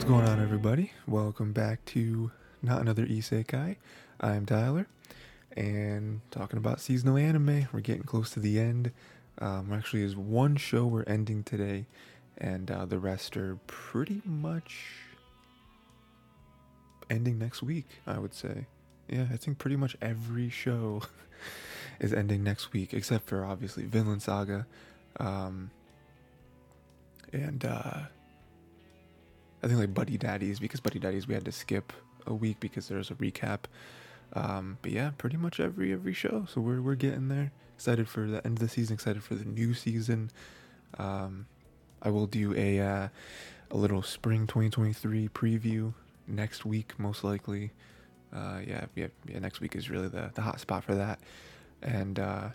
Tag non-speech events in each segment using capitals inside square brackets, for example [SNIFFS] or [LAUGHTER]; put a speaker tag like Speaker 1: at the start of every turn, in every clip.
Speaker 1: What's going on, everybody? Welcome back to Not Another Isekai. I'm Tyler, and talking about seasonal anime. We're getting close to the end. Um, actually, is one show we're ending today, and uh, the rest are pretty much ending next week. I would say, yeah, I think pretty much every show [LAUGHS] is ending next week, except for obviously Vinland Saga, um, and. Uh, I think like Buddy Daddies because Buddy Daddies we had to skip a week because there's a recap. Um, but yeah, pretty much every every show. So we're we're getting there. Excited for the end of the season. Excited for the new season. Um, I will do a uh, a little spring 2023 preview next week, most likely. Uh, yeah, yeah, yeah. Next week is really the the hot spot for that. And uh,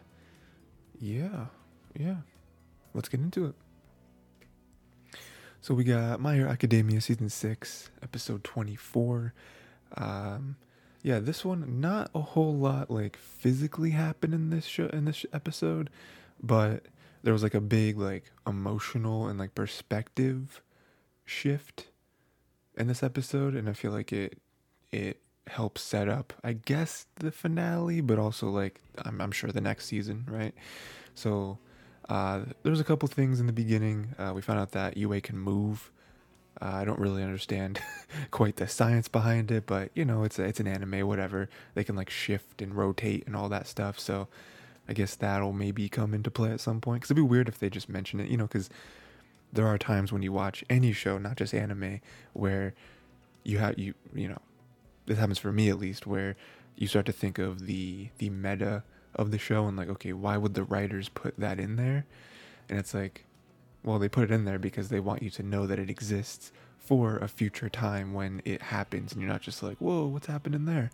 Speaker 1: yeah, yeah. Let's get into it. So we got My Hero Academia season six, episode twenty four. Um, yeah, this one not a whole lot like physically happened in this show in this episode, but there was like a big like emotional and like perspective shift in this episode, and I feel like it it helps set up, I guess, the finale, but also like I'm I'm sure the next season, right? So uh, there's a couple things in the beginning. Uh, we found out that UA can move. Uh, I don't really understand [LAUGHS] quite the science behind it, but you know, it's a, it's an anime, whatever. They can like shift and rotate and all that stuff. So I guess that'll maybe come into play at some point. Cause it'd be weird if they just mention it, you know, cause there are times when you watch any show, not just anime, where you have you you know, this happens for me at least, where you start to think of the the meta of the show and like okay why would the writers put that in there? And it's like well they put it in there because they want you to know that it exists for a future time when it happens and you're not just like whoa what's happened in there?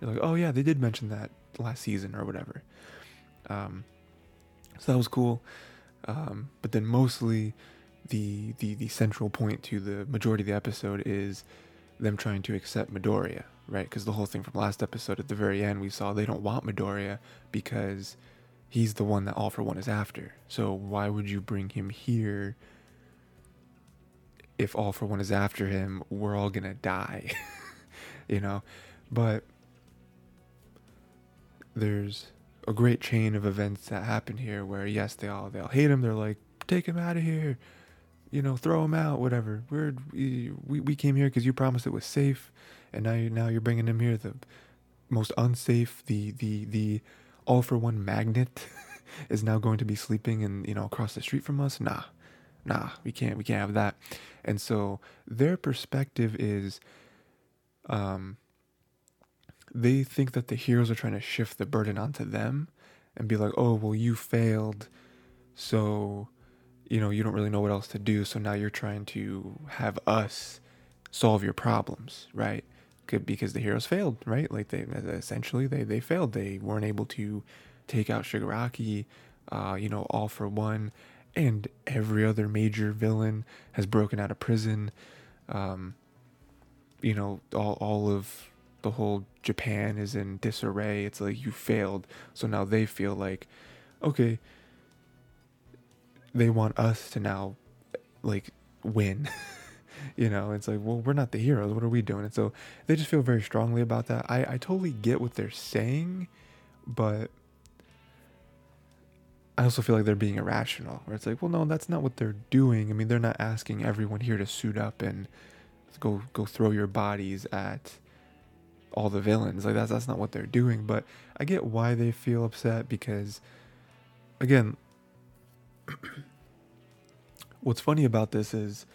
Speaker 1: You're like oh yeah they did mention that last season or whatever. Um, so that was cool. Um, but then mostly the, the the central point to the majority of the episode is them trying to accept Midoriya, right? Because the whole thing from last episode at the very end, we saw they don't want Midoriya because he's the one that All for One is after. So why would you bring him here if All for One is after him? We're all gonna die, [LAUGHS] you know? But there's a great chain of events that happen here where yes, they all they all hate him. They're like, take him out of here you know, throw him out, whatever. We're, we we came here because you promised it was safe, and now you now you're bringing him here, the most unsafe, the the the all for one magnet [LAUGHS] is now going to be sleeping and you know across the street from us. Nah, nah, we can't we can't have that. And so their perspective is, um, they think that the heroes are trying to shift the burden onto them, and be like, oh well, you failed, so you know, you don't really know what else to do. So now you're trying to have us solve your problems, right? Because the heroes failed, right? Like they essentially they they failed. They weren't able to take out Shigaraki, uh, you know, all for one, and every other major villain has broken out of prison. Um, you know, all all of the whole Japan is in disarray. It's like you failed. So now they feel like, okay, they want us to now like win. [LAUGHS] you know, it's like, well, we're not the heroes. What are we doing? And so they just feel very strongly about that. I, I totally get what they're saying, but I also feel like they're being irrational. Where it's like, well, no, that's not what they're doing. I mean, they're not asking everyone here to suit up and go go throw your bodies at all the villains. Like that's that's not what they're doing. But I get why they feel upset because, again, [CLEARS THROAT] what's funny about this is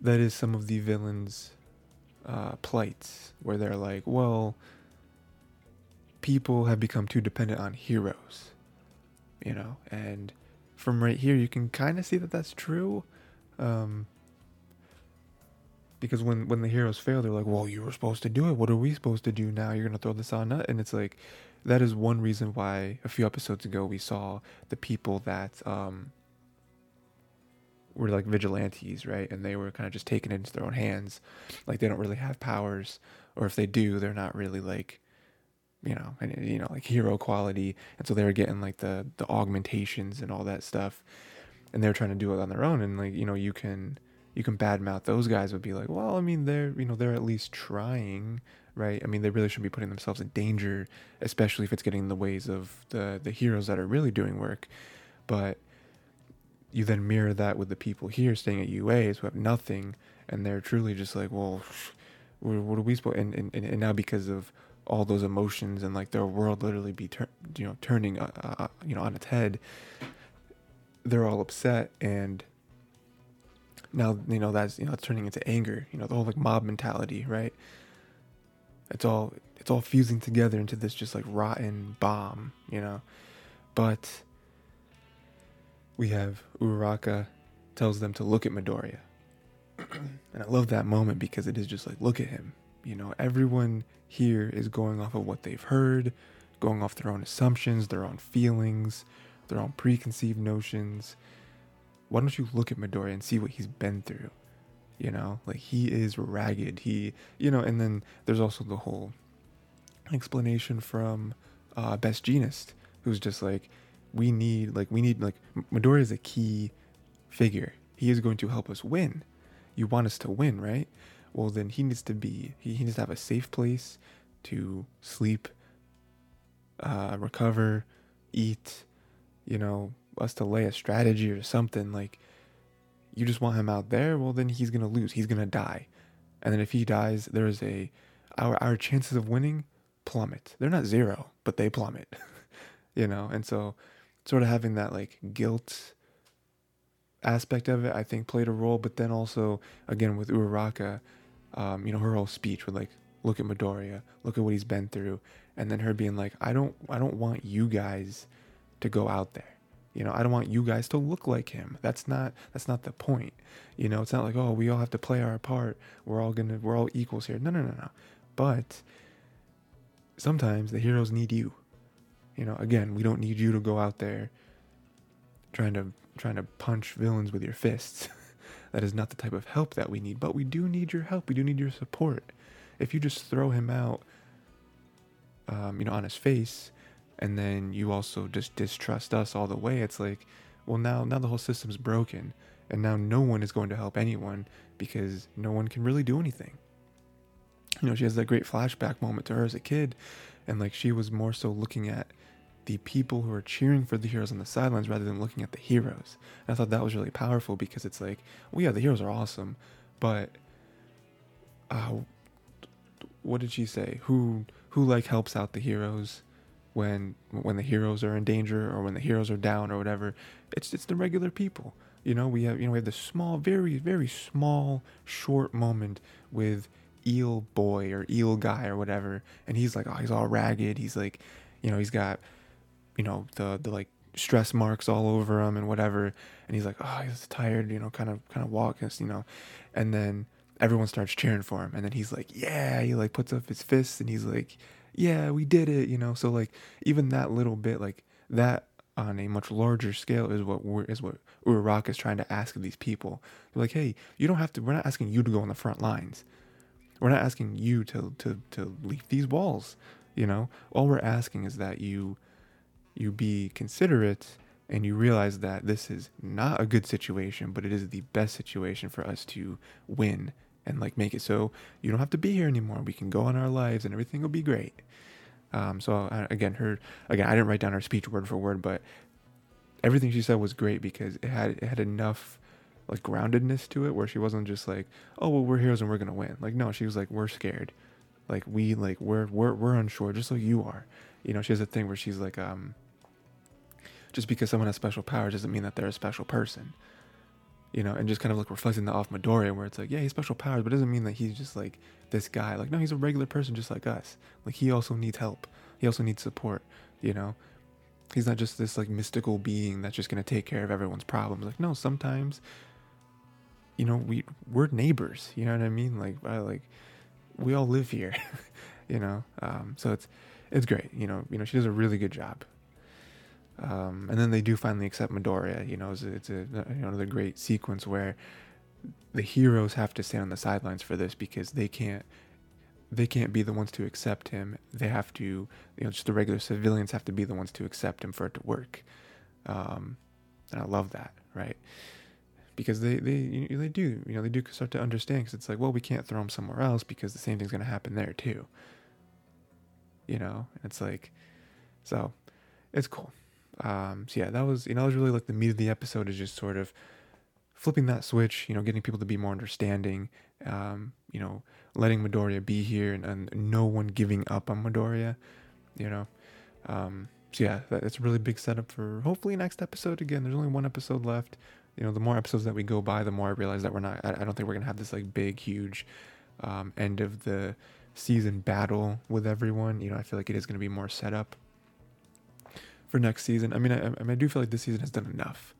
Speaker 1: that is some of the villains' uh, plights, where they're like, well, people have become too dependent on heroes, you know, and from right here you can kind of see that that's true. Um, because when when the heroes fail, they're like, "Well, you were supposed to do it. What are we supposed to do now? You're gonna throw this on us?" And it's like, that is one reason why a few episodes ago we saw the people that um, were like vigilantes, right? And they were kind of just taken into their own hands. Like they don't really have powers, or if they do, they're not really like, you know, and you know, like hero quality. And so they were getting like the the augmentations and all that stuff, and they were trying to do it on their own. And like you know, you can you can badmouth those guys would be like, well, I mean, they're you know they're at least trying, right? I mean, they really shouldn't be putting themselves in danger, especially if it's getting in the ways of the the heroes that are really doing work. But you then mirror that with the people here staying at UAs who have nothing, and they're truly just like, well, [SNIFFS] what are we supposed? And, and and now because of all those emotions and like their world literally be tur- you know turning uh, uh, uh, you know on its head they're all upset and now you know that's you know it's turning into anger you know the whole like mob mentality right it's all it's all fusing together into this just like rotten bomb you know but we have uraraka tells them to look at midoriya [CLEARS THROAT] and i love that moment because it is just like look at him you know everyone here is going off of what they've heard, going off their own assumptions, their own feelings, their own preconceived notions. Why don't you look at Midoriya and see what he's been through? You know, like he is ragged. He, you know, and then there's also the whole explanation from uh, Best Jeanist, who's just like, we need, like, we need, like, Midoriya is a key figure. He is going to help us win. You want us to win, right? well then he needs to be he, he needs to have a safe place to sleep uh, recover eat you know us to lay a strategy or something like you just want him out there well then he's gonna lose he's gonna die and then if he dies there's a our our chances of winning plummet they're not zero but they plummet [LAUGHS] you know and so sort of having that like guilt aspect of it i think played a role but then also again with uraraka um, you know, her whole speech with like, look at Midoriya, look at what he's been through, and then her being like, I don't, I don't want you guys to go out there. You know, I don't want you guys to look like him. That's not, that's not the point. You know, it's not like, oh, we all have to play our part. We're all gonna, we're all equals here. No, no, no, no. But sometimes the heroes need you. You know, again, we don't need you to go out there trying to trying to punch villains with your fists. [LAUGHS] That is not the type of help that we need, but we do need your help. We do need your support. If you just throw him out, um, you know, on his face, and then you also just distrust us all the way, it's like, well, now now the whole system's broken, and now no one is going to help anyone because no one can really do anything. You know, she has that great flashback moment to her as a kid, and like she was more so looking at the people who are cheering for the heroes on the sidelines rather than looking at the heroes. And I thought that was really powerful because it's like, well, yeah, the heroes are awesome, but uh, what did she say? Who who like helps out the heroes when when the heroes are in danger or when the heroes are down or whatever? It's it's the regular people. You know, we have you know we have this small, very very small, short moment with eel boy or eel guy or whatever and he's like oh he's all ragged he's like you know he's got you know the the like stress marks all over him and whatever and he's like oh he's tired you know kind of kind of walking you know and then everyone starts cheering for him and then he's like yeah he like puts up his fists and he's like yeah we did it you know so like even that little bit like that on a much larger scale is what we're, is what Uraraka is trying to ask of these people. They're like, hey, you don't have to. We're not asking you to go on the front lines. We're not asking you to to to leave these walls. You know, all we're asking is that you you be considerate and you realize that this is not a good situation, but it is the best situation for us to win and like make it so you don't have to be here anymore. We can go on our lives and everything will be great. Um, so uh, again, her again, I didn't write down her speech word for word, but everything she said was great because it had it had enough like groundedness to it where she wasn't just like, oh well, we're heroes and we're gonna win. Like no, she was like, we're scared, like we like we're we're we're unsure, just like you are. You know, she has a thing where she's like, um, just because someone has special powers doesn't mean that they're a special person. You know, and just kind of like reflecting that off Midoriya, where it's like, yeah, he's special powers, but it doesn't mean that he's just like this guy. Like, no, he's a regular person just like us. Like, he also needs help. He also needs support. You know, he's not just this like mystical being that's just gonna take care of everyone's problems. Like, no, sometimes, you know, we we're neighbors. You know what I mean? Like, I, like we all live here. [LAUGHS] you know, um, so it's it's great. You know, you know, she does a really good job. Um, and then they do finally accept Midoriya. You know, it's, a, it's a you know, another great sequence where the heroes have to stand on the sidelines for this because they can't they can't be the ones to accept him. They have to, you know, just the regular civilians have to be the ones to accept him for it to work. Um, and I love that, right? because they they they do you know they do start to understand because it's like well we can't throw him somewhere else because the same thing's going to happen there too you know it's like so it's cool um so yeah that was you know that was really like the meat of the episode is just sort of flipping that switch you know getting people to be more understanding um you know letting midoriya be here and, and no one giving up on midoriya you know um so yeah that's a really big setup for hopefully next episode again there's only one episode left you know, the more episodes that we go by, the more I realize that we're not. I, I don't think we're gonna have this like big, huge um, end of the season battle with everyone. You know, I feel like it is gonna be more set up for next season. I mean, I, I, mean, I do feel like this season has done enough.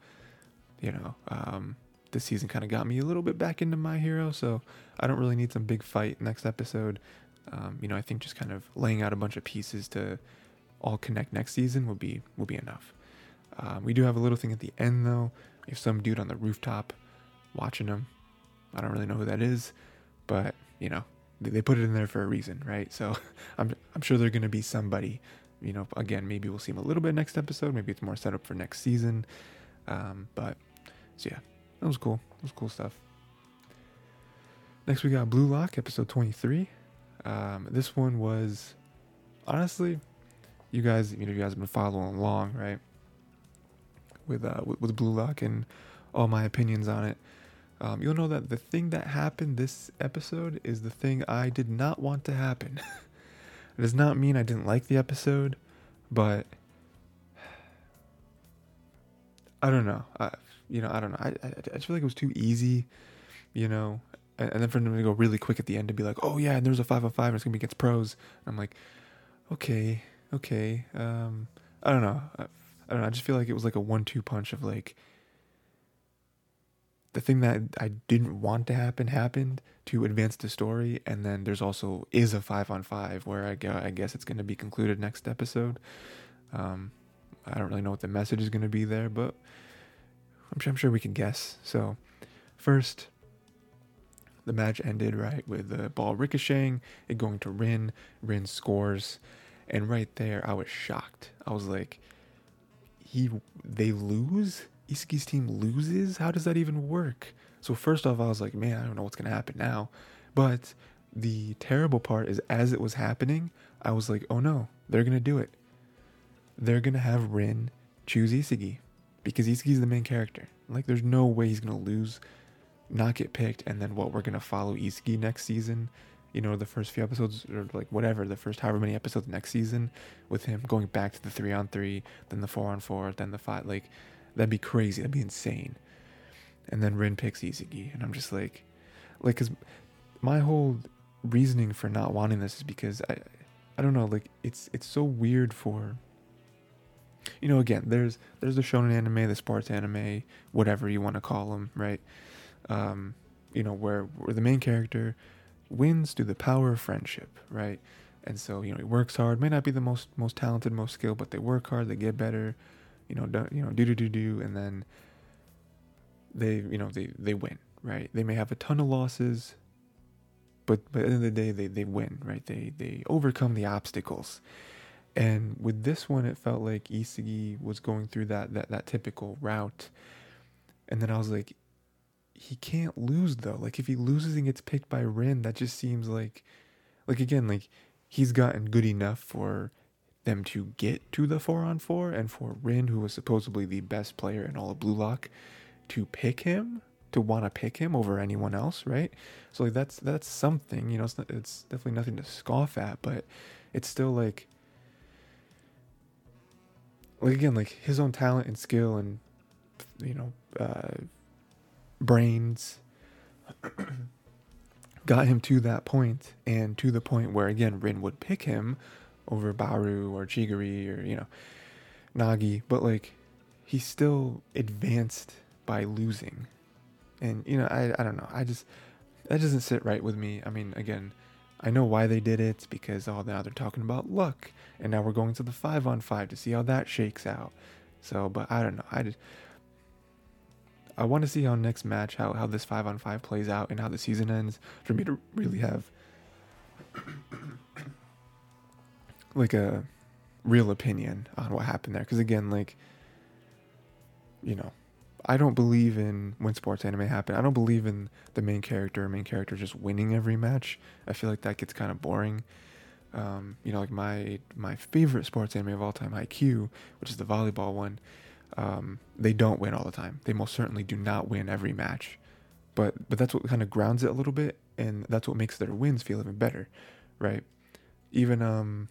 Speaker 1: You know, um, this season kind of got me a little bit back into my hero, so I don't really need some big fight next episode. Um, you know, I think just kind of laying out a bunch of pieces to all connect next season will be will be enough. Um, we do have a little thing at the end though. Have some dude on the rooftop watching them. I don't really know who that is, but you know, they, they put it in there for a reason, right? So [LAUGHS] I'm I'm sure they're gonna be somebody. You know, again, maybe we'll see him a little bit next episode. Maybe it's more set up for next season. Um, but so yeah, that was cool. That was cool stuff. Next, we got Blue Lock, episode 23. Um, this one was honestly, you guys, you know, you guys have been following along, right? with uh, with, with Blue Lock and all my opinions on it. Um, you'll know that the thing that happened this episode is the thing I did not want to happen. [LAUGHS] it does not mean I didn't like the episode, but [SIGHS] I don't know. I, you know, I don't know. I, I, I feel like it was too easy, you know. And, and then for them to go really quick at the end to be like, oh yeah, and there's a five on five and it's gonna be against pros. I'm like, okay, okay. Um, I don't know. I don't know. I just feel like it was like a one-two punch of like the thing that I didn't want to happen happened to advance the story, and then there's also is a five on five where I, go, I guess it's going to be concluded next episode. Um, I don't really know what the message is going to be there, but I'm sure, I'm sure we can guess. So, first, the match ended right with the ball ricocheting, it going to Rin. Rin scores, and right there, I was shocked. I was like, he they lose Isagi's team loses? How does that even work? So first off i was like man i don't know what's gonna happen now. But the terrible part is as it was happening i was like oh no they're gonna do it. They're gonna have rin choose Isagi because Isagi's the main character. Like there's no way he's gonna lose not get picked and then what we're gonna follow Isagi next season? You know, the first few episodes or like whatever, the first however many episodes next season with him going back to the three on three, then the four on four, then the five. Like, that'd be crazy. That'd be insane. And then Rin picks Isagi. And I'm just like, like, cause my whole reasoning for not wanting this is because I, I don't know, like, it's, it's so weird for, you know, again, there's, there's the shonen anime, the sports anime, whatever you want to call them, right? Um, you know, where, where the main character, wins through the power of friendship, right? And so, you know, he works hard, may not be the most most talented, most skilled, but they work hard, they get better, you know, do, you know, do do do do, and then they, you know, they they win, right? They may have a ton of losses, but but at the end of the day, they they win, right? They they overcome the obstacles. And with this one, it felt like Isagi was going through that that that typical route, and then I was like, he can't lose though. Like if he loses and gets picked by Rin, that just seems like like again, like he's gotten good enough for them to get to the four on four and for Rin, who was supposedly the best player in all of Blue Lock, to pick him, to want to pick him over anyone else, right? So like that's that's something, you know, it's not, it's definitely nothing to scoff at, but it's still like like again, like his own talent and skill and you know, uh, brains [CLEARS THROAT] got him to that point and to the point where again Rin would pick him over Baru or Chigiri or you know Nagi but like he still advanced by losing. And you know I I don't know. I just that doesn't sit right with me. I mean again I know why they did it. Because oh now they're talking about luck. And now we're going to the 5 on 5 to see how that shakes out. So but I don't know. I just I want to see how next match how how this five on five plays out and how the season ends for me to really have like a real opinion on what happened there. Because again, like you know, I don't believe in when sports anime happen. I don't believe in the main character main character just winning every match. I feel like that gets kind of boring. Um, you know, like my my favorite sports anime of all time, Haikyuu, which is the volleyball one. Um, they don't win all the time. They most certainly do not win every match, but but that's what kind of grounds it a little bit, and that's what makes their wins feel even better, right? Even um,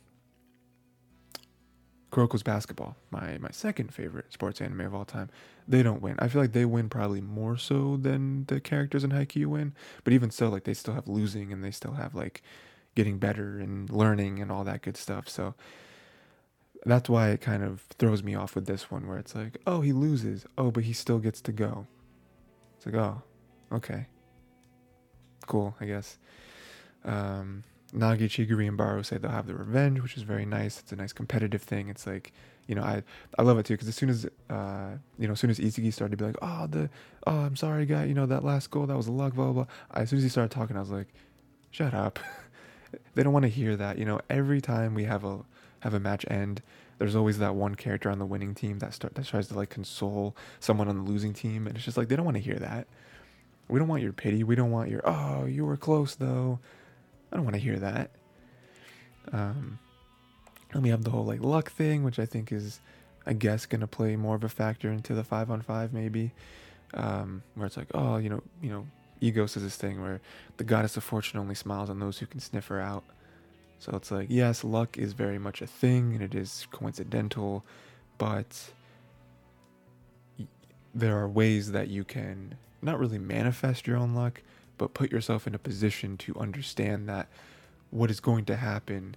Speaker 1: Kuroko's Basketball, my my second favorite sports anime of all time, they don't win. I feel like they win probably more so than the characters in Haikyuu win, but even so, like they still have losing and they still have like getting better and learning and all that good stuff. So that's why it kind of throws me off with this one, where it's like, oh, he loses, oh, but he still gets to go. It's like, oh, okay, cool, I guess. Um, Nagi, Chigiri, and Baru say they'll have the revenge, which is very nice. It's a nice competitive thing. It's like, you know, I I love it too because as soon as uh, you know, as soon as Isagi started to be like, oh the, oh I'm sorry, guy, you know that last goal that was a luck, blah blah. blah. As soon as he started talking, I was like, shut up. [LAUGHS] they don't want to hear that. You know, every time we have a have a match end, there's always that one character on the winning team that start that tries to like console someone on the losing team, and it's just like they don't want to hear that. We don't want your pity. We don't want your oh you were close though. I don't want to hear that. Um, and we have the whole like luck thing, which I think is, I guess, gonna play more of a factor into the five on five maybe, um, where it's like, oh, you know, you know, ego says this thing where the goddess of fortune only smiles on those who can sniff her out. So it's like, yes, luck is very much a thing and it is coincidental, but there are ways that you can not really manifest your own luck, but put yourself in a position to understand that what is going to happen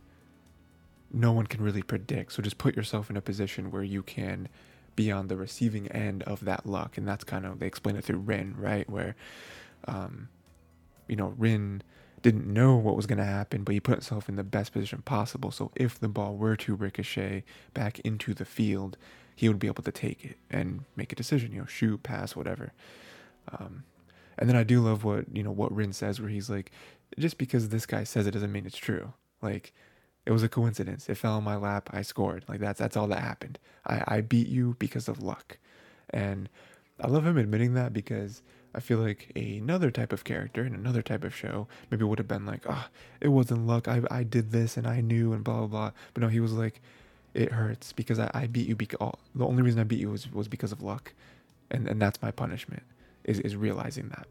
Speaker 1: no one can really predict. So just put yourself in a position where you can be on the receiving end of that luck. And that's kind of they explain it through rin right? Where um you know rin didn't know what was going to happen but he put himself in the best position possible. So if the ball were to ricochet back into the field he would be able to take it and make a decision you know shoot pass whatever. Um, and then I do love what, you know, what Rin says where he's like, just because this guy says it doesn't mean it's true. Like, it was a coincidence. It fell on my lap. I scored. Like that's that's all that happened. I, I beat you because of luck. And I love him admitting that because I feel like another type of character in another type of show maybe would have been like, oh, it wasn't luck. I, I did this and I knew and blah, blah, blah. But no, he was like, it hurts because I, I beat you because the only reason I beat you was, was because of luck. And, and that's my punishment is, is realizing that.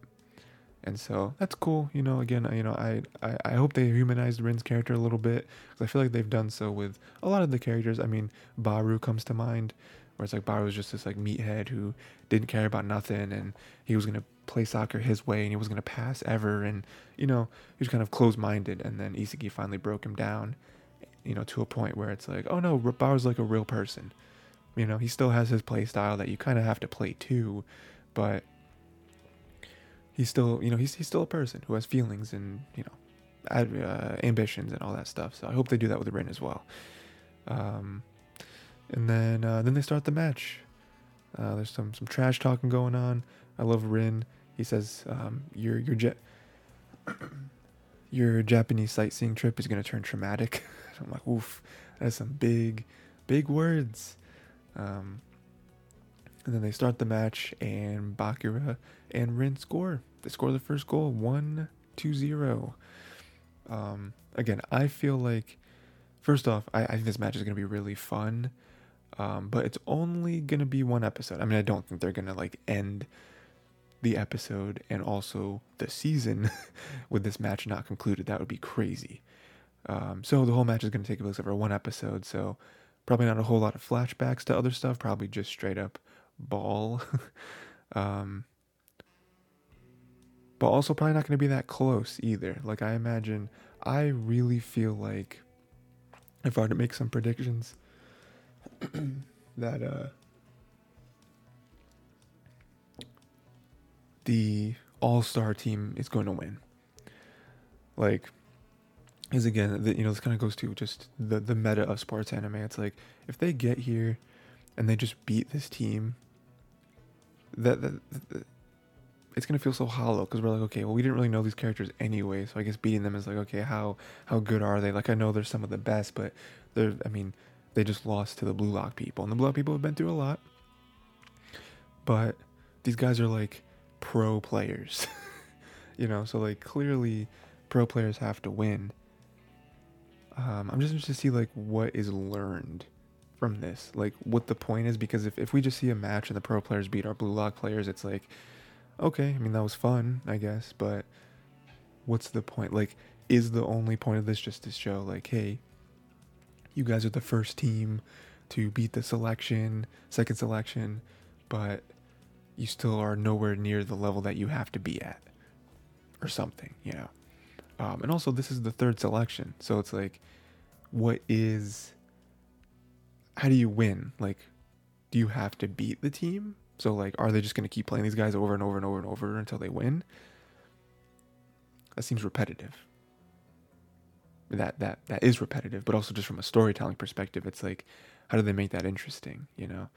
Speaker 1: And so that's cool. You know, again, you know, I, I, I hope they humanized Rin's character a little bit because I feel like they've done so with a lot of the characters. I mean, Baru comes to mind, where it's like Baru was just this like meathead who didn't care about nothing and he was gonna play soccer his way and he wasn't gonna pass ever and you know he was kind of closed-minded and then Isagi finally broke him down, you know, to a point where it's like, oh no, Baru's like a real person. You know, he still has his play style that you kind of have to play too, but he's still you know he's he's still a person who has feelings and you know uh, ambitions and all that stuff. So I hope they do that with Rin as well. Um, and then uh, then they start the match. Uh, there's some some trash talking going on. I love Rin. He says um, your your jet [CLEARS THROAT] your Japanese sightseeing trip is gonna turn traumatic. [LAUGHS] I'm like, oof, that's some big big words. Um, and then they start the match, and Bachira and Rin score. They score the first goal, 1 2 0. Um, again, I feel like, first off, I, I think this match is going to be really fun, um, but it's only going to be one episode. I mean, I don't think they're going to like end the episode and also the season [LAUGHS] with this match not concluded. That would be crazy. Um, so the whole match is going to take place over one episode. So probably not a whole lot of flashbacks to other stuff. Probably just straight up ball. [LAUGHS] um, but also probably not going to be that close either. Like I imagine, I really feel like if I were to make some predictions, [CLEARS THROAT] that uh, the All Star team is going to win. Like, is again, the, you know, this kind of goes to just the the meta of sports anime. It's like if they get here and they just beat this team, that, that, that it's gonna feel so hollow because we're like, okay, well, we didn't really know these characters anyway, so I guess beating them is like, okay, how how good are they? Like, I know they're some of the best, but they're, I mean, they just lost to the Blue Lock people, and the Blue Lock people have been through a lot. But these guys are like pro players. [LAUGHS] you know, so like clearly pro players have to win. Um, I'm just interested to see like what is learned from this, like what the point is, because if, if we just see a match and the pro players beat our blue lock players, it's like, okay, I mean that was fun, I guess, but what's the point? Like, is the only point of this just to show like, hey, you guys are the first team to beat the selection, second selection, but you still are nowhere near the level that you have to be at, or something, you know. Um, and also, this is the third selection, so it's like, what is? How do you win? Like, do you have to beat the team? So like, are they just gonna keep playing these guys over and over and over and over until they win? That seems repetitive. That that that is repetitive, but also just from a storytelling perspective, it's like, how do they make that interesting? You know,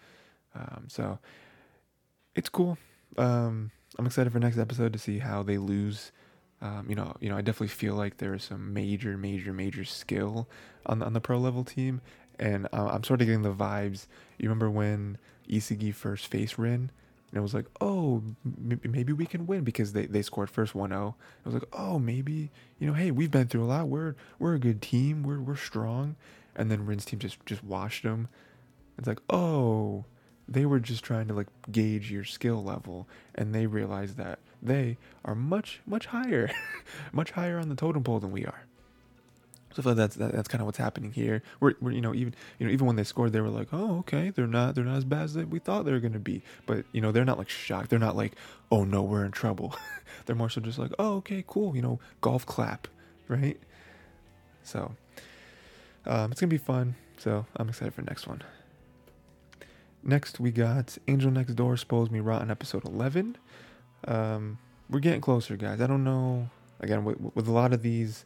Speaker 1: um, so it's cool. Um, I'm excited for next episode to see how they lose. Um, you know, you know, I definitely feel like there is some major, major, major skill on the, on the pro level team, and uh, I'm sort of getting the vibes. You remember when Isagi first faced Rin, and it was like, oh, m- maybe we can win because they, they scored first 1-0. It was like, oh, maybe you know, hey, we've been through a lot. We're we're a good team. We're we're strong. And then Rin's team just just washed them. It's like, oh, they were just trying to like gauge your skill level and they realized that they are much much higher [LAUGHS] much higher on the totem pole than we are so I feel like that's that, that's kind of what's happening here. We're, we're, you know even you know even when they scored, they were like, oh okay, they're not they're not as bad as we thought they were gonna be. But you know they're not like shocked. They're not like oh no we're in trouble. [LAUGHS] they're more so just like oh okay cool you know golf clap right. So um, it's gonna be fun. So I'm excited for the next one. Next, we got Angel Next Door Spoils Me Rotten, episode 11. Um, we're getting closer, guys. I don't know. Again, with, with, a lot of these,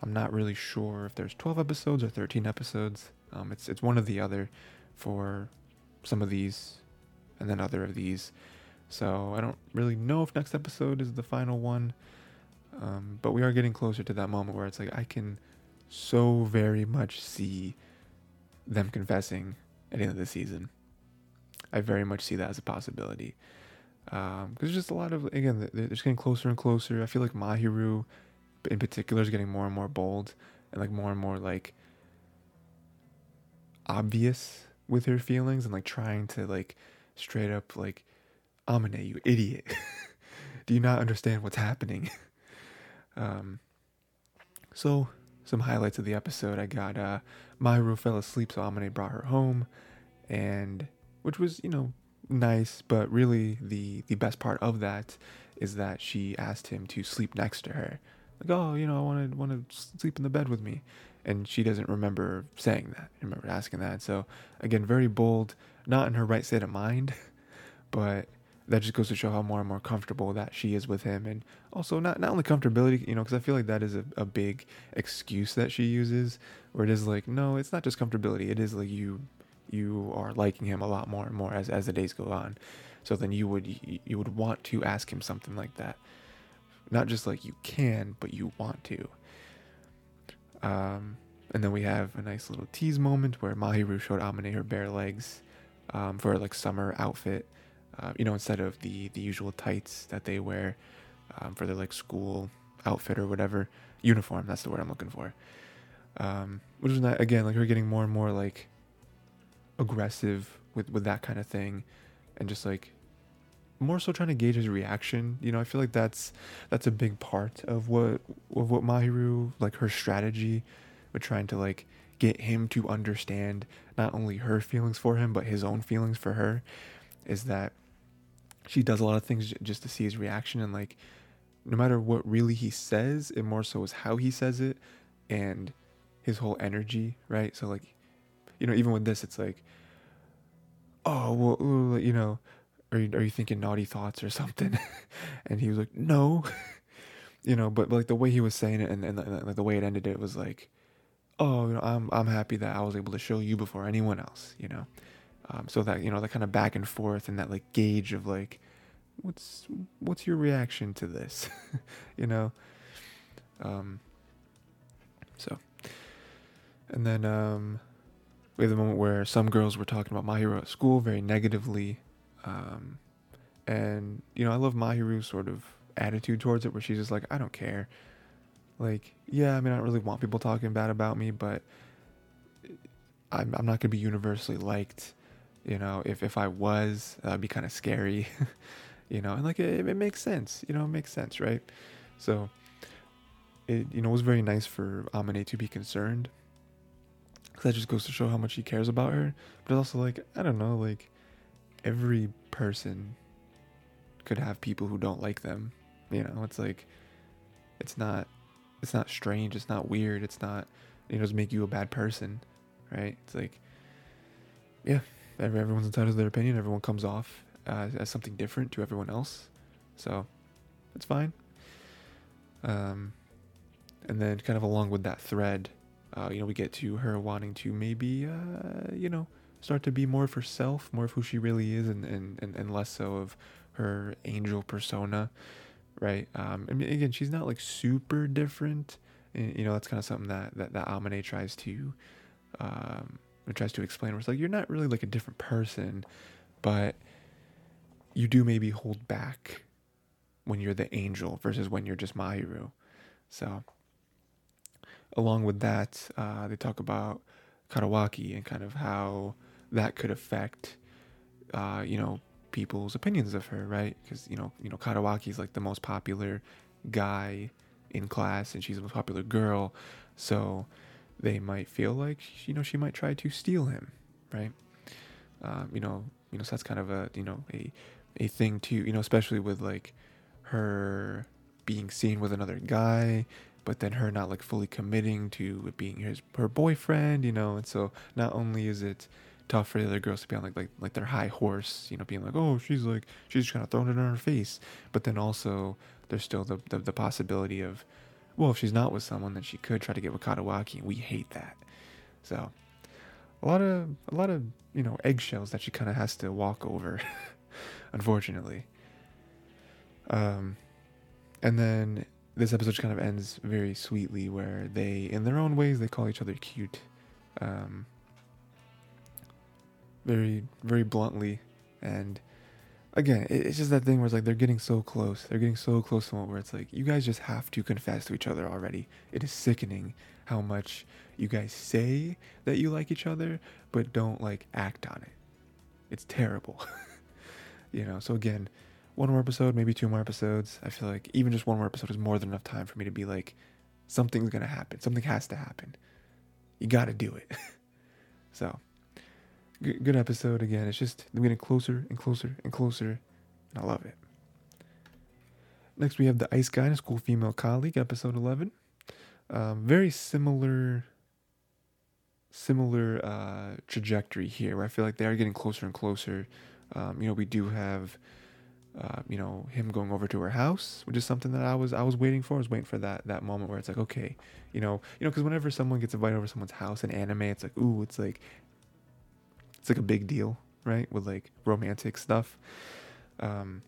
Speaker 1: I'm not really sure if there's 12 episodes or 13 episodes. Um, it's it's one or the other for some of these, and then other of these. So I don't really know if next episode is the final one. Um, but we are getting closer to that moment where it's like I can so very much see them confessing at the end of the season. I very much see that as a possibility. Because um, there's just a lot of, again, they're just getting closer and closer. I feel like Mahiru in particular is getting more and more bold and like more and more like obvious with her feelings and like trying to like straight up like, Amane, you idiot. [LAUGHS] Do you not understand what's happening? [LAUGHS] um, so, some highlights of the episode I got uh, Mahiru fell asleep, so Amane brought her home. And which was you know nice but really the the best part of that is that she asked him to sleep next to her like oh you know i want to want to sleep in the bed with me and she doesn't remember saying that remember asking that so again very bold not in her right state of mind [LAUGHS] but that just goes to show how more and more comfortable that she is with him and also not not only comfortability you know because i feel like that is a, a big excuse that she uses where it is like no it's not just comfortability it is like you you are liking him a lot more and more as, as the days go on. So then you would you would want to ask him something like that. Not just like you can, but you want to. Um, and then we have a nice little tease moment where Mahiru showed Amane her bare legs um, for like summer outfit. Uh, you know, instead of the the usual tights that they wear um, for their like school outfit or whatever uniform. That's the word I'm looking for. Um, which is not again like her getting more and more like aggressive with with that kind of thing and just like more so trying to gauge his reaction. You know i feel like that's that's a big part of what of what mahiru like her strategy with trying to like get him to understand not only her feelings for him but his own feelings for her is that she does a lot of things just to see his reaction and like no matter what really he says it more so is how he says it and his whole energy right? So like you know, even with this, it's like, oh, well, you know, are you, are you thinking naughty thoughts or [LAUGHS] something? and he was like, no, [LAUGHS] you know, but like the way he was saying it and, and, and the way it ended, it was like, oh, you know, I'm, I'm happy that I was able to show you before anyone else, you know? Um, so that, you know, that kind of back and forth and that like gauge of like, what's, what's your reaction to this? [LAUGHS] you know? Um, so, and then, um, we have the moment where some girls were talking about Mahiru at school very negatively. Um, And you know, I love Mahiru's sort of attitude towards it, where she's just like, I don't care. Like, yeah, I mean, I don't really want people talking bad about me, but I'm I'm not gonna be universally liked. You know, if if I was, that'd be kind of scary. [LAUGHS] you know, and like it, it makes sense. You know, it makes sense, right? So it you know was very nice for Amane to be concerned. Cause that just goes to show how much he cares about her. But also like I don't know, like every person could have people who don't like them. You know, it's like it's not it's not strange, it's not weird, it's not you know, doesn't make you a bad person, right? It's like yeah, everyone's entitled to their opinion. Everyone comes off uh, as something different to everyone else, so it's fine. Um, and then kind of along with that thread, uh, you know, we get to her wanting to maybe, uh, you know, start to be more of herself, more of who she really is, and and and, and less so of her angel persona, right? Um, I mean, again, she's not like super different. You know, that's kind of something that that that Amane tries to, um, tries to explain. Where it's like you're not really like a different person, but you do maybe hold back when you're the angel versus when you're just Mahiru. So, along with that, uh, they talk about Kadowaki and kind of how that could affect, uh, you know, people's opinions of her, right? Because you know, you know, Kadowaki is like the most popular guy in class, and she's the most popular girl, so they might feel like you know she might try to steal him, right? Um, you know, you know, so that's kind of a you know a a thing too, you know, especially with like her being seen with another guy, but then her not like fully committing to being his her boyfriend, you know, and so not only is it tough for the other girls to be on like like like their high horse, you know, being like, oh, she's like she's kind of throwing it in her face, but then also there's still the, the the possibility of, well, if she's not with someone, then she could try to get with Kadowaki, and we hate that. So, a lot of a lot of you know eggshells that she kind of has to walk over, [LAUGHS] unfortunately. Um, and then this episode kind of ends very sweetly, where they, in their own ways, they call each other cute. Um, very, very bluntly, and again, it's just that thing where it's like they're getting so close. They're getting so close to one where it's like you guys just have to confess to each other already. It is sickening how much you guys say that you like each other, but don't like act on it. It's terrible. [LAUGHS] you know, so again, one more episode, maybe two more episodes. I feel like even just one more episode is more than enough time for me to be like, something's gonna happen. Something has to happen. You got to do it. [LAUGHS] so, good, episode again. It's just I'm getting closer and closer and closer, and I love it. Next, we have the Ice Guy and His Cool Female Colleague, episode 11. Um, very similar, similar uh, trajectory here, where I feel like they are getting closer and closer. Um, you know, we do have uh, you know him going over to her house, which is something that I was I was waiting for. I was waiting for that that moment where it's like, okay, you know, you know, because whenever someone gets invited over someone's house in anime, it's like, ooh, it's like it's like a big deal, right? With like romantic stuff. Um,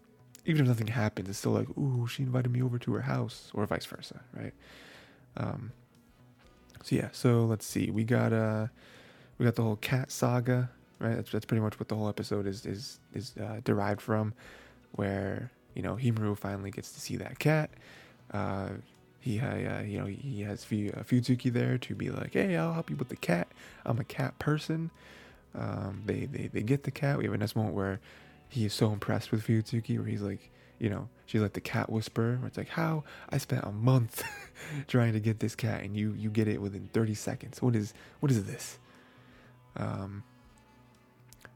Speaker 1: even if nothing happens, it's still like, ooh, she invited me over to her house, or vice versa, right? Um, so yeah, so let's see, we got uh, we got the whole cat saga, right? That's that's pretty much what the whole episode is is is uh, derived from where you know Himuro finally gets to see that cat. Uh, he uh, you know he has uh, Fuyutsuki there to be like, hey, I'll help you with the cat. I'm a cat person. Um, they, they they get the cat. We have a nice moment where he is so impressed with Fuyutsuki, where he's like, you know, she's like the cat whisperer. Where it's like, how I spent a month [LAUGHS] trying to get this cat, and you you get it within 30 seconds. What is what is this? Um,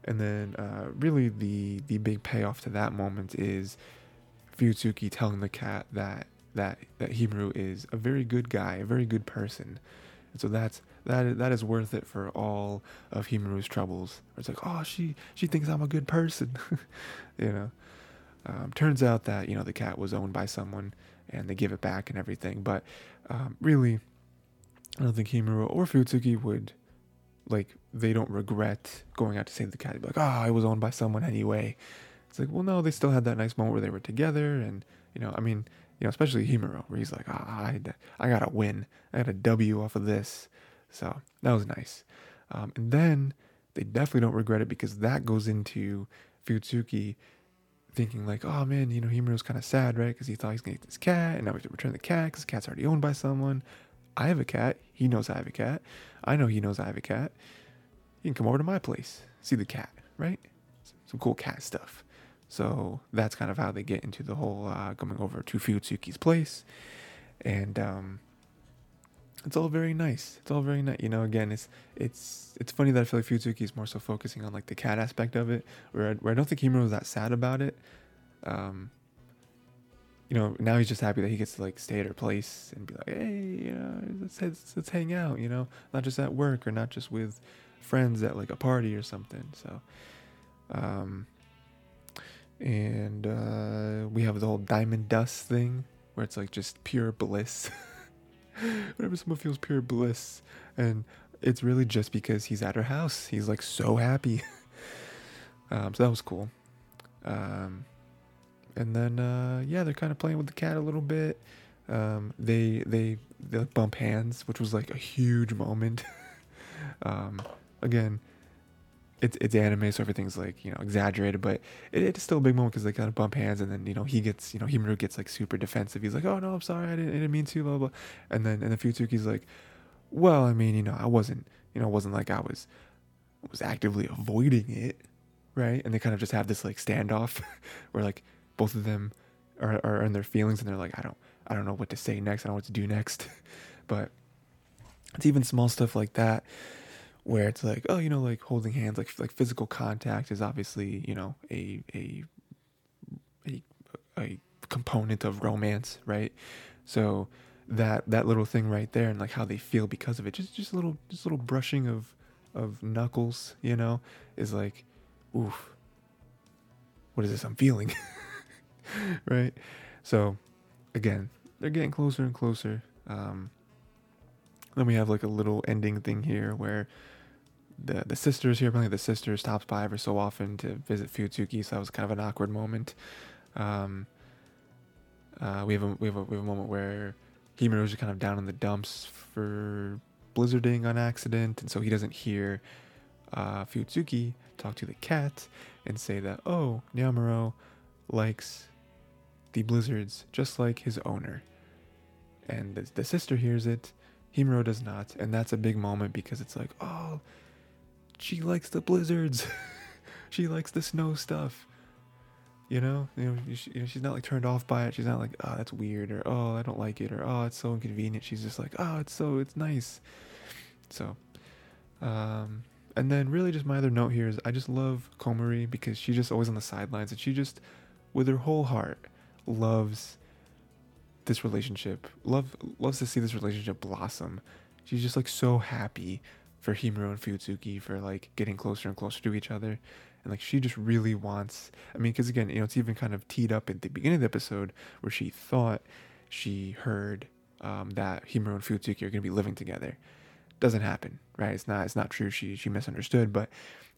Speaker 1: and then uh, really the the big payoff to that moment is Fuyutsuki telling the cat that that that Himuro is a very good guy, a very good person. And so that's that that is worth it for all of Himuro's troubles. It's like, oh, she she thinks I'm a good person, [LAUGHS] you know. Um, turns out that you know the cat was owned by someone, and they give it back and everything. But um, really, I don't think Himuro or Fuyutsuki would like they don't regret going out to save the cat. They'd be like, oh, I was owned by someone anyway. It's like, well, no, they still had that nice moment where they were together, and you know, I mean, you know, especially Himuro, where he's like, ah, I, I got a win, I got a W off of this, so that was nice. Um, and then they definitely don't regret it because that goes into Fuyutsuki thinking like, oh man, you know, Himuro's kind of sad, right? Because he thought he's gonna get this cat, and now we have to return the cat because the cat's already owned by someone. I have a cat. He knows I have a cat. I know he knows I have a cat. You can come over to my place, see the cat, right? Some cool cat stuff. So that's kind of how they get into the whole uh, coming over to Fuyutsuki's place, and um, it's all very nice. It's all very nice. You know, again, it's it's it's funny that I feel like Fuyutsuki is more so focusing on like the cat aspect of it, where I, where I don't think Himuro was that sad about it. Um, you know, now he's just happy that he gets to like stay at her place and be like, hey, you know, let's let's, let's hang out. You know, not just at work or not just with friends at like a party or something. So, um, and uh, we have the whole diamond dust thing where it's like just pure bliss. [LAUGHS] [LAUGHS] whenever someone feels pure bliss and it's really just because he's at her house. He's like so happy. [LAUGHS] Um, so that was cool. Um, and then uh, yeah they're kind of playing with the cat a little bit. Um, they they they bump hands which was like a huge moment. [LAUGHS] Um, again it's it's anime, so everything's like you know exaggerated, but it, it's still a big moment because they kind of bump hands, and then you know he gets you know Himuro gets like super defensive. He's like, "Oh no, I'm sorry, I didn't, I didn't mean to," blah blah, and then and then Fuyutsuki's like, "Well, I mean, you know, I wasn't, you know, it wasn't like I was was actively avoiding it, right?" And they kind of just have this like standoff [LAUGHS] where like both of them are are in their feelings, and they're like, "I don't, I don't know what to say next. I don't know what to do next," [LAUGHS] but it's even small stuff like that where it's like, oh, you know, like holding hands, like like physical contact is obviously, you know, a a a, a component of romance, right? So that that little thing right there and like how they feel because of it, just just a little just a little brushing of of knuckles, you know, is like, oof, what is this I'm feeling? [LAUGHS] right? So again, they're getting closer and closer. Um, then we have like a little ending thing here where the the sisters here, apparently the sister stops by ever so often to visit Fuyutsuki, so that was kind of an awkward moment. Um, uh, we have a we have a we have a moment where Himuro's just kind of down in the dumps for blizzarding on accident, and so he doesn't hear uh, Fuyutsuki talk to the cat and say that oh Nyamuro likes the blizzards just like his owner, and the, the sister hears it. Himuro does not, and that's a big moment because it's like, oh, she likes the blizzards. [LAUGHS] she likes the snow stuff. You know, you know, she, you know, she's not like turned off by it. She's not like, oh, that's weird, or oh, I don't like it, or oh, it's so inconvenient. She's just like, oh, it's so, it's nice. So, um, and then really just my other note here is I just love Komori because she's just always on the sidelines and she just, with her whole heart, loves this relationship. Love loves to see this relationship blossom. She's just like so happy for Himuro and Fuyutsuki for like getting closer and closer to each other. And like she just really wants, I mean, because again, you know, it's even kind of teed up at the beginning of the episode where she thought she heard um, that Himuro and Fuyutsuki are going to be living together. Doesn't happen, right? It's not. It's not true. She she misunderstood, but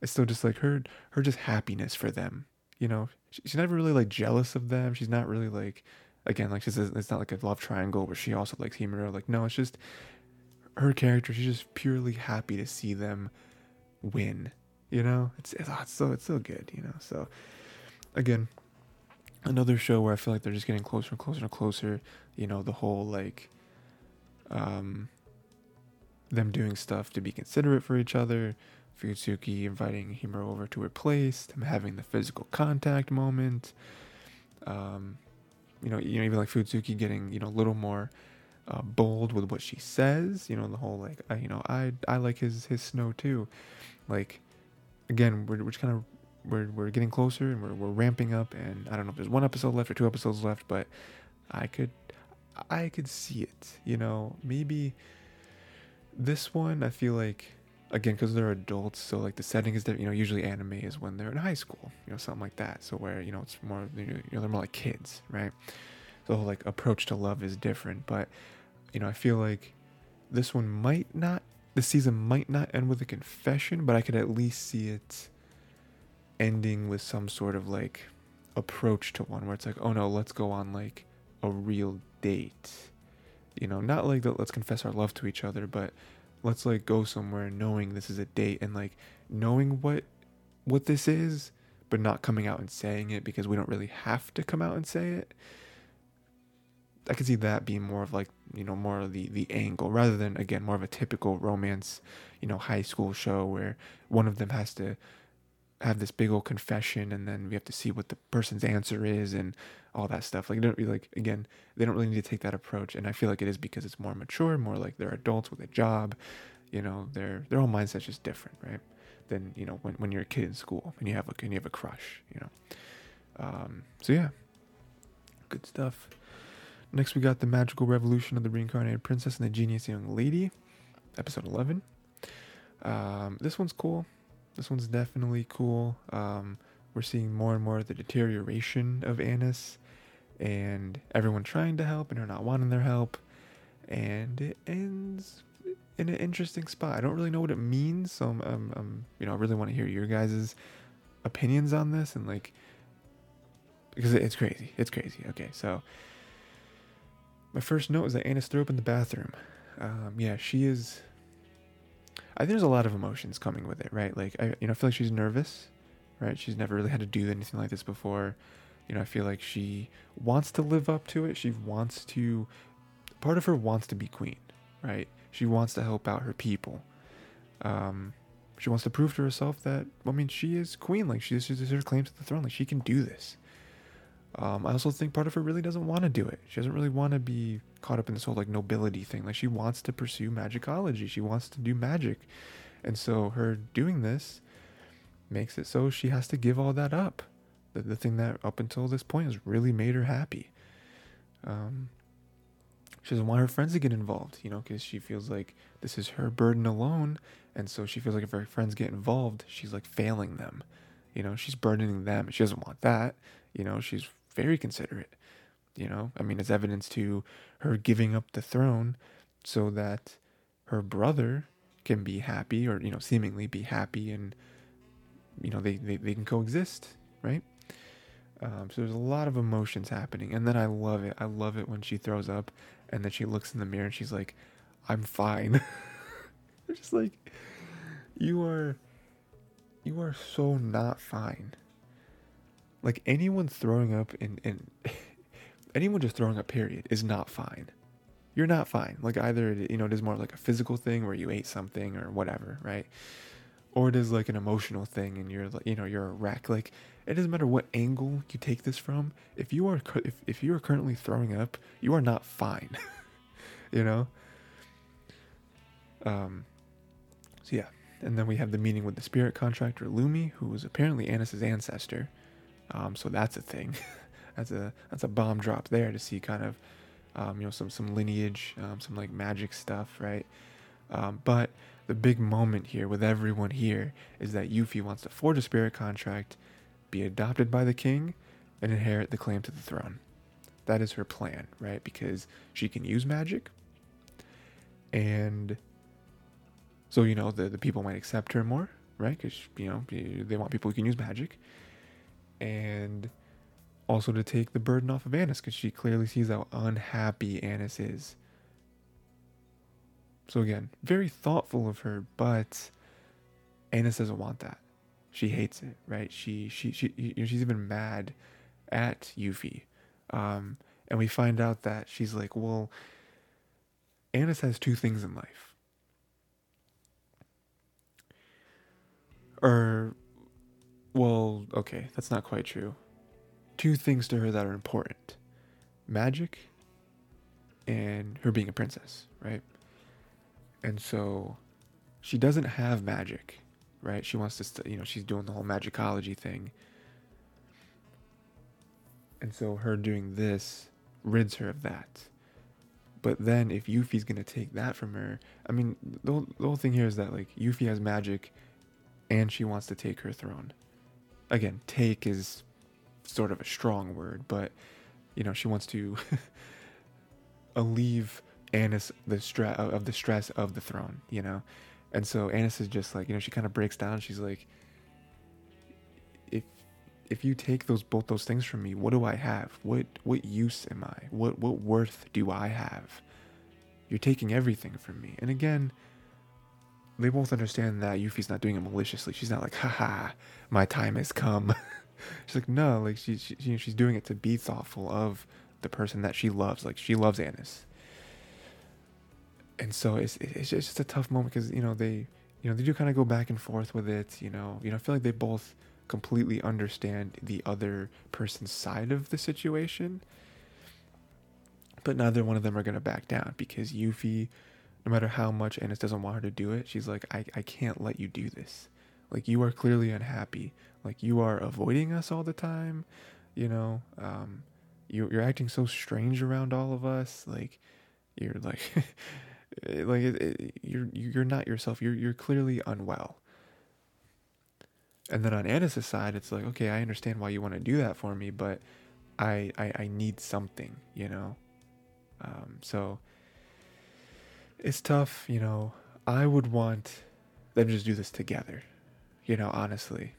Speaker 1: it's still just like her her just happiness for them. You know, she, she's never really like jealous of them. She's not really like again like she's it's not like a love triangle where she also likes Himuro. Like no, it's just her character, she's just purely happy to see them win. You know, it's it's, oh, it's so it's so good. You know, so again, another show where I feel like they're just getting closer and closer and closer. You know, the whole like, um, them doing stuff to be considerate for each other. Fuyutsuki inviting Himuro over to her place, them having the physical contact moment. Um, you know, you know, even like Fuyutsuki getting you know a little more uh, bold with what she says. You know, the whole like, you know, I I like his his snow too. Like, again, we're we're just kind of we're we're getting closer and we're we're ramping up. And I don't know if there's one episode left or two episodes left, but I could I could see it. You know, maybe this one I feel like again because they're adults so like the setting is that you know usually anime is when they're in high school you know something like that so where you know it's more you know they're more like kids right so like approach to love is different but you know, I feel like this one might not, the season might not end with a confession, but I could at least see it ending with some sort of like approach to one where it's like, oh no, let's go on like a real date. You know, not like let's confess our love to each other, but let's like go somewhere knowing this is a date and like knowing what what this is, but not coming out and saying it because we don't really have to come out and say it. I could see that being more of like you know more of the the angle rather than again more of a typical romance you know high school show where one of them has to have this big old confession and then we have to see what the person's answer is and all that stuff. Like don't really like again they don't really need to take that approach. And i feel like it is because it's more mature more like they're adults with a job you know their their whole mindset's just different right than you know when, when you're a kid in school and you have a and you have a crush you know. Um, so yeah. Good stuff Next, we got The Magical Revolution of the Reincarnated Princess and the Genius Young Lady, episode 11. Um, this one's cool. This one's definitely cool. Um, we're seeing more and more of the deterioration of Annis and everyone trying to help and her not wanting their help. And it ends in an interesting spot. I don't really know what it means, so I'm, I'm, I'm you know, I really want to hear your guys' opinions on this and like, because it's crazy. It's crazy. Okay, so my first note is that Annis threw up in the bathroom. Um, yeah, she is. I think there's a lot of emotions coming with it, right? Like, I, you know, I feel like she's nervous, right? She's never really had to do anything like this before. You know, I feel like she wants to live up to it. She wants to. Part of her wants to be queen, right? She wants to help out her people. Um, she wants to prove to herself that, I mean, she is queen. Like, she, she's her claim to the throne. Like, she can do this. Um, I also think part of her really doesn't want to do it. She doesn't really want to be caught up in this whole like nobility thing. Like she wants to pursue magicology. She wants to do magic. And so her doing this makes it so she has to give all that up. The, the thing that up until this point has really made her happy. Um, she doesn't want her friends to get involved, you know, because she feels like this is her burden alone. And so she feels like if her friends get involved, she's like failing them. You know, she's burdening them. She doesn't want that. You know, she's very considerate. You know, I mean, it's evidence to her giving up the throne so that her brother can be happy or, you know, seemingly be happy and, you know, they, they, they can coexist, right? Um, so there's a lot of emotions happening. And then I love it. I love it when she throws up and then she looks in the mirror and she's like, I'm fine. [LAUGHS] just like, you are, you are so not fine like anyone throwing up and in [LAUGHS] anyone just throwing up period is not fine. You're not fine. Like either you know it is more like a physical thing where you ate something or whatever right? Or it is like an emotional thing and you're like you know you're a wreck. Like it doesn't matter what angle you take this from. If you are if, if you are currently throwing up you are not fine [LAUGHS] you know? Um so yeah. And then we have the meeting with the spirit contractor lumi who was apparently annis's ancestor um, so that's a thing. [LAUGHS] that's a that's a bomb drop there to see kind of um, you know some some lineage, um, some like magic stuff, right? Um, but the big moment here with everyone here is that Yuffie wants to forge a spirit contract, be adopted by the king, and inherit the claim to the throne. That is her plan, right? Because she can use magic, and so you know the the people might accept her more, right? Because you know they want people who can use magic and also to take the burden off of Annis because she clearly sees how unhappy Annis is. So again, very thoughtful of her, but Annis doesn't want that. She hates it, right? She she she you know, she's even mad at Yuffie. Um, and we find out that she's like, well, Annis has two things in life. Or well, okay, that's not quite true. Two things to her that are important magic and her being a princess, right? And so she doesn't have magic, right? She wants to, st- you know, she's doing the whole magicology thing. And so her doing this rids her of that. But then if Yuffie's going to take that from her, I mean, the whole, the whole thing here is that, like, Yuffie has magic and she wants to take her throne again, take is sort of a strong word, but you know, she wants to [LAUGHS] alleviate Annis the stress uh, of the stress of the throne, you know. And so Annis is just like, you know, she kind of breaks down. She's like, if if you take those both those things from me, what do I have? What what use am I? What what worth do I have? You're taking everything from me. And again, they both understand that Yuffie's not doing it maliciously. She's not like, haha, my time has come. [LAUGHS] she's like, no, like she, she you know, she's doing it to be thoughtful of the person that she loves. Like she loves Annis. And so it's it's just a tough moment because you know they you know they do kind of go back and forth with it. You know you know I feel like they both completely understand the other person's side of the situation, but neither one of them are gonna back down because Yuffie, no matter how much Annis doesn't want her to do it, she's like I I can't let you do this. Like you are clearly unhappy. Like you are avoiding us all the time. You know. Um, you you're acting so strange around all of us. Like you're like [LAUGHS] like it, it, you're you're not yourself. You're you're clearly unwell. And then on Annis's side, it's like, okay, I understand why you want to do that for me, but I I, I need something, you know. Um, so it's tough, you know. I would want them to just do this together, you know, honestly.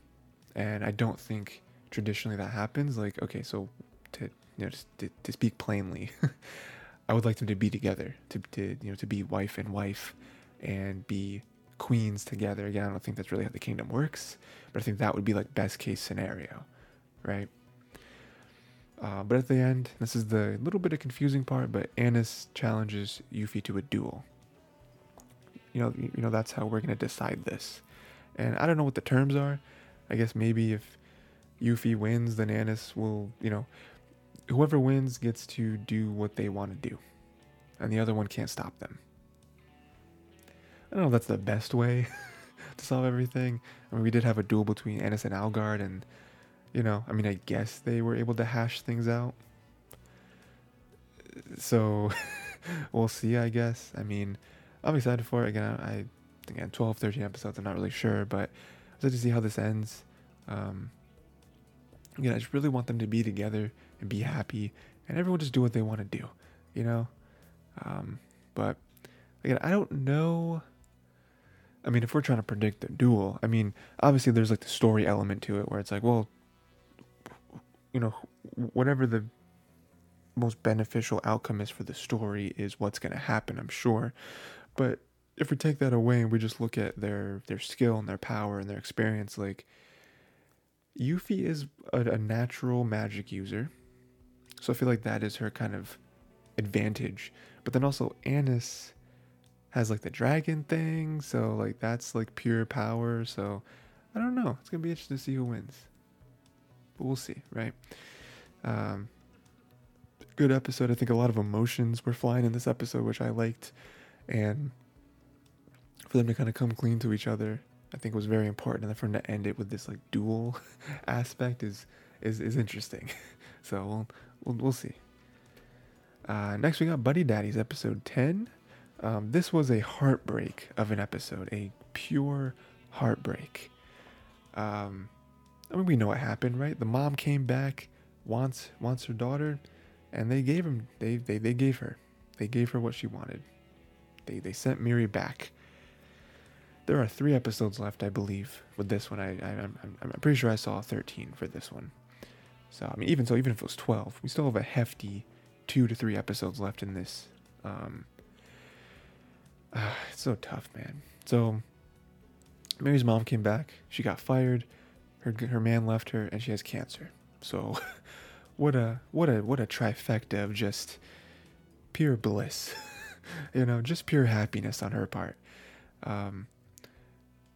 Speaker 1: And I don't think traditionally that happens. Like, okay, so to you know, just to, to speak plainly, [LAUGHS] I would like them to be together, to, to you know, to be wife and wife, and be queens together. Again, I don't think that's really how the kingdom works, but I think that would be like best case scenario, right? Uh, but at the end, this is the little bit of confusing part. But Annis challenges Yuffie to a duel. You know, you know that's how we're gonna decide this, and I don't know what the terms are. I guess maybe if Yuffie wins, then Annis will, you know, whoever wins gets to do what they want to do, and the other one can't stop them. I don't know if that's the best way [LAUGHS] to solve everything. I mean, we did have a duel between Annis and Algard, and you know, I mean, I guess they were able to hash things out. So [LAUGHS] we'll see, I guess. I mean, I'm excited for it. Again, I again 12, 13 episodes. I'm not really sure, but I'm excited to see how this ends. Um, again, I just really want them to be together and be happy, and everyone just do what they want to do, you know. Um, but again, I don't know. I mean, if we're trying to predict the duel, I mean, obviously there's like the story element to it where it's like, well, you know, whatever the most beneficial outcome is for the story is what's going to happen, I'm sure. But if we take that away and we just look at their their skill and their power and their experience, like Yuffie is a, a natural magic user. So I feel like that is her kind of advantage. But then also Annis has like the dragon thing, so like that's like pure power. So I don't know. It's gonna be interesting to see who wins. But we'll see, right? Um, good episode. I think a lot of emotions were flying in this episode, which I liked, and for them to kind of come clean to each other, I think was very important. And for them to end it with this like duel [LAUGHS] aspect is is is interesting. [LAUGHS] so we'll we'll, we'll see. Uh, next, we got Buddy Daddies, episode 10. Um, this was a heartbreak of an episode, a pure heartbreak. Um, I mean, we know what happened, right? The mom came back, wants wants her daughter, and they gave him they they, they gave her, they gave her what she wanted. They they sent Miri back. There are three episodes left, I believe, with this one. I, I I'm I'm pretty sure I saw 13 for this one. So I mean, even so, even if it was 12, we still have a hefty two to three episodes left in this. Um, uh, [SIGHS] it's so tough, man. So Mary's mom came back. She got fired. Her her man left her, and she has cancer. So, [LAUGHS] what a what a what a trifecta of just pure bliss. [LAUGHS] you know, just pure happiness on her part. Um,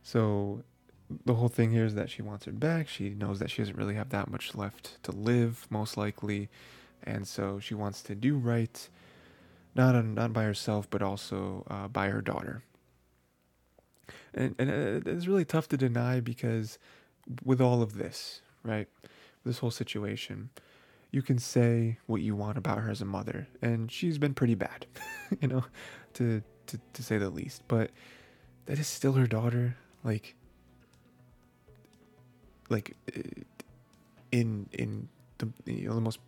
Speaker 1: so the whole thing here is that she wants her back. She knows that she doesn't really have that much left to live, most likely, and so she wants to do right, not on, not by herself, but also uh, by her daughter. And and uh, it's really tough to deny because with all of this, right, this whole situation, you can say what you want about her as a mother, and she's been pretty bad, [LAUGHS] you know, to to to say the least. But that is still her daughter, like like uh, in in the you know the most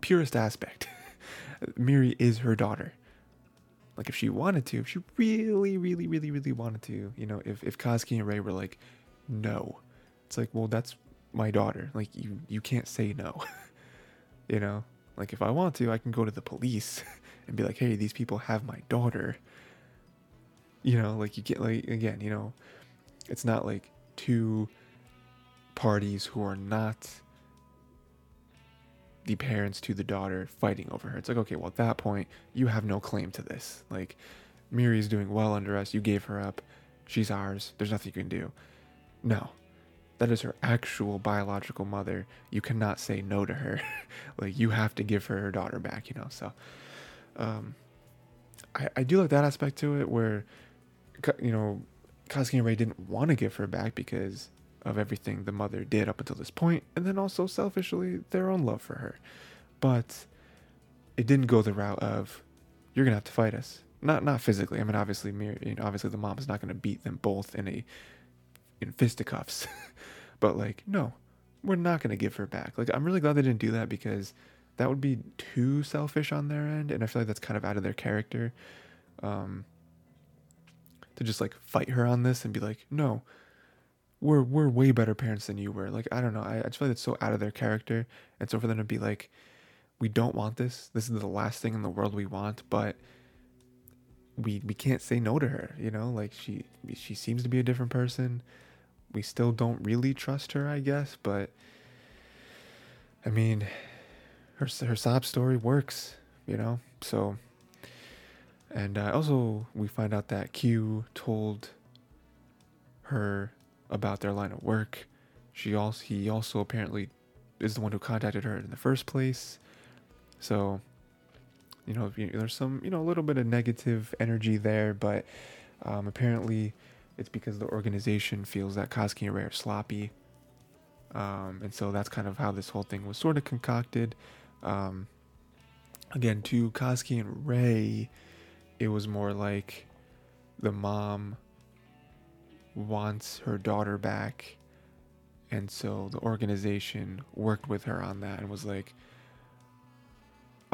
Speaker 1: purest aspect. [LAUGHS] Miri is her daughter. Like if she wanted to, if she really, really, really, really wanted to, you know, if if Kazuki and Rei were like, no, it's like, well, that's my daughter. Like you, you can't say no. [LAUGHS] you know, like if I want to, I can go to the police [LAUGHS] and be like, hey, these people have my daughter. You know, like you get like again, you know, it's not like two parties who are not the parents to the daughter fighting over her. It's like, okay, well, at that point, you have no claim to this. Like, Miri's doing well under us. You gave her up. She's ours. There's nothing you can do. No. That is her actual biological mother. You cannot say no to her. [LAUGHS] like, you have to give her her daughter back, you know? So, um, I, I do like that aspect to it where, you know, Katsuki and Rei didn't want to give her back because of everything the mother did up until this point, and then also selfishly their own love for her. But it didn't go the route of you're gonna have to fight us. Not not physically. I mean, obviously, you know, obviously the mom is not gonna beat them both in a in fisticuffs. [LAUGHS] but like, no, we're not gonna give her back. Like, I'm really glad they didn't do that because that would be too selfish on their end, and I feel like that's kind of out of their character. Um, to just like fight her on this and be like, no, we're we're way better parents than you were. Like I don't know, I, I just feel like it's so out of their character, and so for them to be like, we don't want this. This is the last thing in the world we want, but we we can't say no to her. You know, like she she seems to be a different person. We still don't really trust her, I guess, but I mean, her her sob story works. You know, so. And uh, also, we find out that Q told her about their line of work. She also he also apparently is the one who contacted her in the first place. So, you know, there's some you know a little bit of negative energy there, but um, apparently it's because the organization feels that Katsuki and Rei are sloppy. Um, and so that's kind of how this whole thing was sort of concocted. Um, again, to Katsuki and Rei, it was more like the mom wants her daughter back. And so the organization worked with her on that and was like,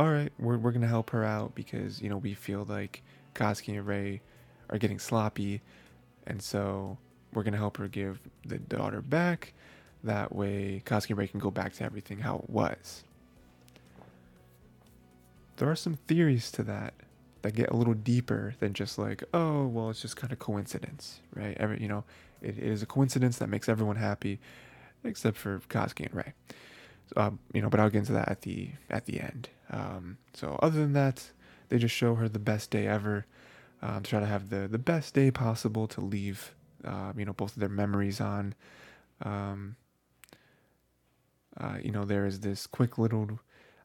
Speaker 1: all right, we're, we're going to help her out because, you know, we feel like Katsuki and Rei are getting sloppy. And so we're going to help her give the daughter back. That way, Katsuki and Rei can go back to everything how it was. There are some theories to that that get a little deeper than just like, oh, well, it's just kind of coincidence, right? Every, you know, it, it is a coincidence that makes everyone happy, except for Katsuki and Rei. Um, you know, but I'll get into that at the at the end. Um, so other than that, they just show her the best day ever. Um, try to have the the best day possible to leave, uh, you know, both of their memories on. Um, uh, you know, there is this quick little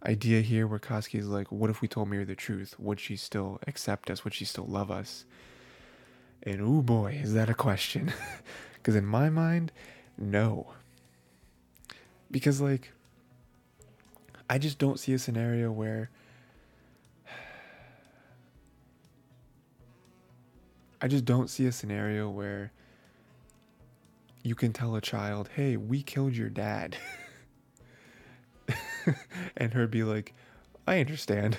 Speaker 1: idea here where Koski is like, what if we told Miri the truth? Would she still accept us? Would she still love us? And oh boy, is that a question. [LAUGHS] Because in my mind, no. Because, like, I just don't see a scenario where. I just don't see a scenario where you can tell a child, hey, we killed your dad. [LAUGHS] and her be like, I understand.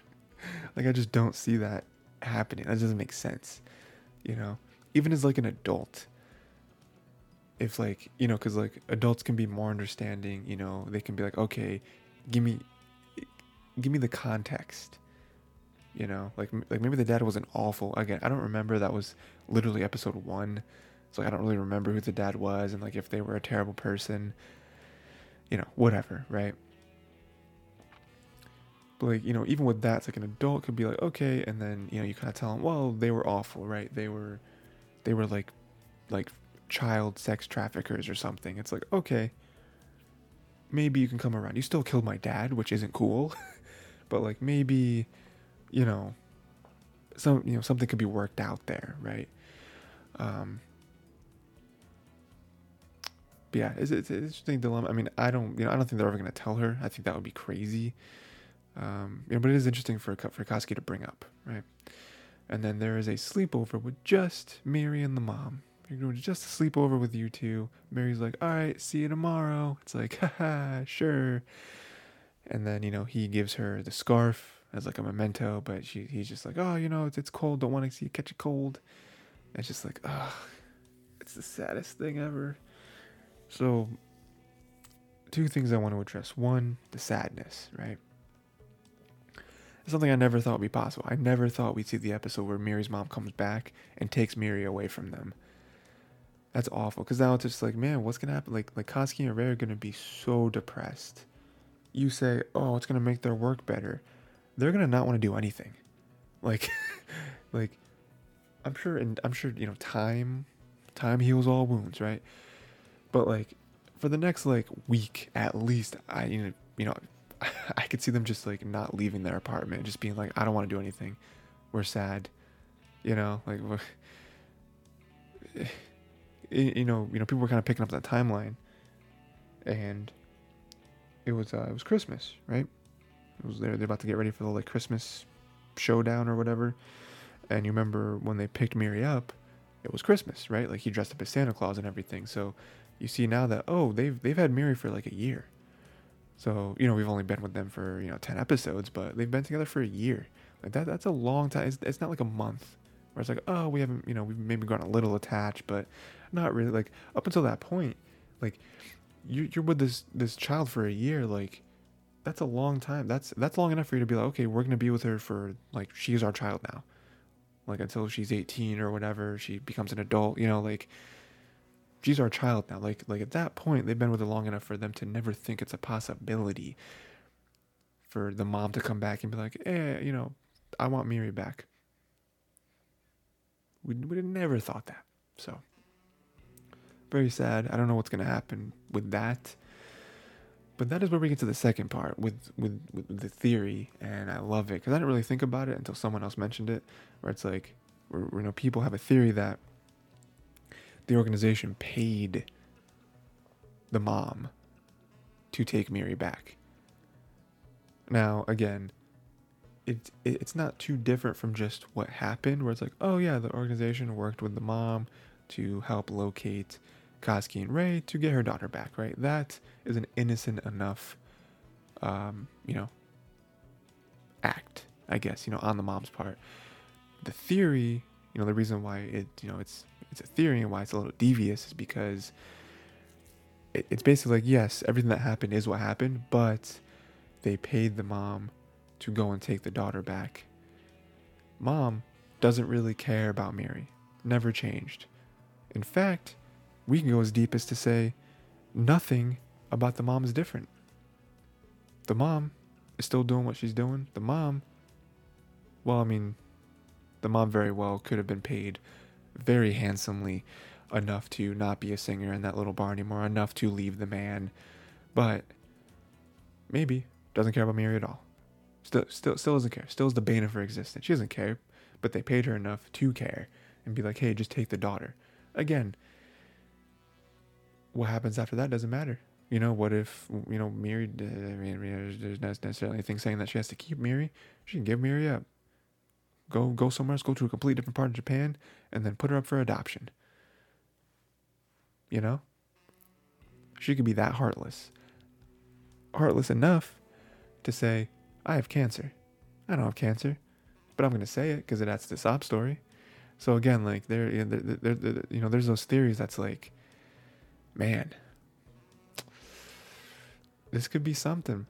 Speaker 1: [LAUGHS] like I just don't see that happening. That doesn't make sense. You know, even as like an adult. If like you know, because like adults can be more understanding. You know, they can be like, okay, give me, give me the context. You know, like like maybe the dad wasn't awful. Again, I don't remember. That was literally episode one. So like, I don't really remember who the dad was and like if they were a terrible person. You know, whatever, right? but like you know even with that like an adult could be like okay and then you know you kind of tell them well they were awful right they were they were like like child sex traffickers or something it's like okay maybe you can come around. You still killed my dad which isn't cool [LAUGHS] but like maybe you know some you know something could be worked out there right? Um but yeah it's, it's, it's an interesting dilemma. I mean i don't you know i don't think they're ever going to tell her. I think that would be crazy. Um, you know, but it is interesting for for Katsuki to bring up, right? And then there is a sleepover with just Mary and the mom. You're going to just sleep over with you two. Mary's like, all right, see you tomorrow. It's like, [LAUGHS] haha, sure. And then you know he gives her the scarf as like a memento, but she he's just like, oh, you know, it's, it's cold. Don't want to see you catch a cold. And it's just like, ugh, it's the saddest thing ever. So, two things I want to address. One, the sadness, right? something I never thought would be possible. I never thought we'd see the episode where Mary's mom comes back and takes Miri away from them. That's awful. Because now it's just like, man, what's gonna happen? Like, like Katsuki and Rei are gonna be so depressed. You say, oh, it's gonna make their work better. They're gonna not want to do anything. [LAUGHS] Like, [LAUGHS] like, I'm sure, and I'm sure you know, time, time heals all wounds, right? But like, for the next like week at least, I you know, you know, [LAUGHS] I could see them just like not leaving their apartment, just being like, I don't want to do anything. We're sad, you know, like. Eh. You know, you know, people were kind of picking up that timeline, and it was uh, it was Christmas, right? It was they're they're about to get ready for the like Christmas showdown or whatever, and you remember when they picked Miri up, it was Christmas, right? Like he dressed up as Santa Claus and everything. So you see now that oh they've they've had Miri for like a year, so you know we've only been with them for you know ten episodes, but they've been together for a year. Like that that's a long time. It's, it's not like a month where it's like oh we haven't you know we've maybe gotten a little attached, but not really like up until that point like you, you're with this this child for a year like that's a long time. That's that's long enough for you to be like okay we're gonna be with her for like she's our child now. Like until she's 18 or whatever she becomes an adult you know like she's our child now. Like like at that point they've been with her long enough for them to never think it's a possibility for the mom to come back and be like eh you know i want miri back. We, we never thought that so very sad. I don't know what's going to happen with that. But that is where we get to the second part with, with, with the theory, and I love it because I didn't really think about it until someone else mentioned it, where it's like, where, you know, people have a theory that the organization paid the mom to take Mary back. Now, again, it, it, it's not too different from just what happened, where it's like, oh yeah, the organization worked with the mom to help locate Katsuki and Rei to get her daughter back, right? That is an innocent enough, um, you know, act, I guess, you know, on the mom's part. The theory, you know, the reason why it, you know, it's it's a theory and why it's a little devious is because it, it's basically like, yes, everything that happened is what happened, but they paid the mom to go and take the daughter back. Mom doesn't really care about Mary. Never changed. In fact, we can go as deep as to say nothing about the mom is different. The mom is still doing what she's doing. The mom, well, I mean, the mom very well could have been paid very handsomely enough to not be a singer in that little bar anymore, enough to leave the man, but maybe doesn't care about Mary at all. Still, still, still doesn't care. Still is the bane of her existence. She doesn't care, but they paid her enough to care and be like, hey, just take the daughter. Again, what happens after that doesn't matter. You know, what if you know Miri? I mean, there's not necessarily anything saying that she has to keep Miri. She can give Miri up. Go go somewhere else. Go to a completely different part of Japan, and then put her up for adoption. You know, she could be that heartless. Heartless enough to say, "I have cancer. I don't have cancer, but I'm going to say it because that's the sob story." So again, like there, there, there, you know, there's those theories that's like man, this could be something.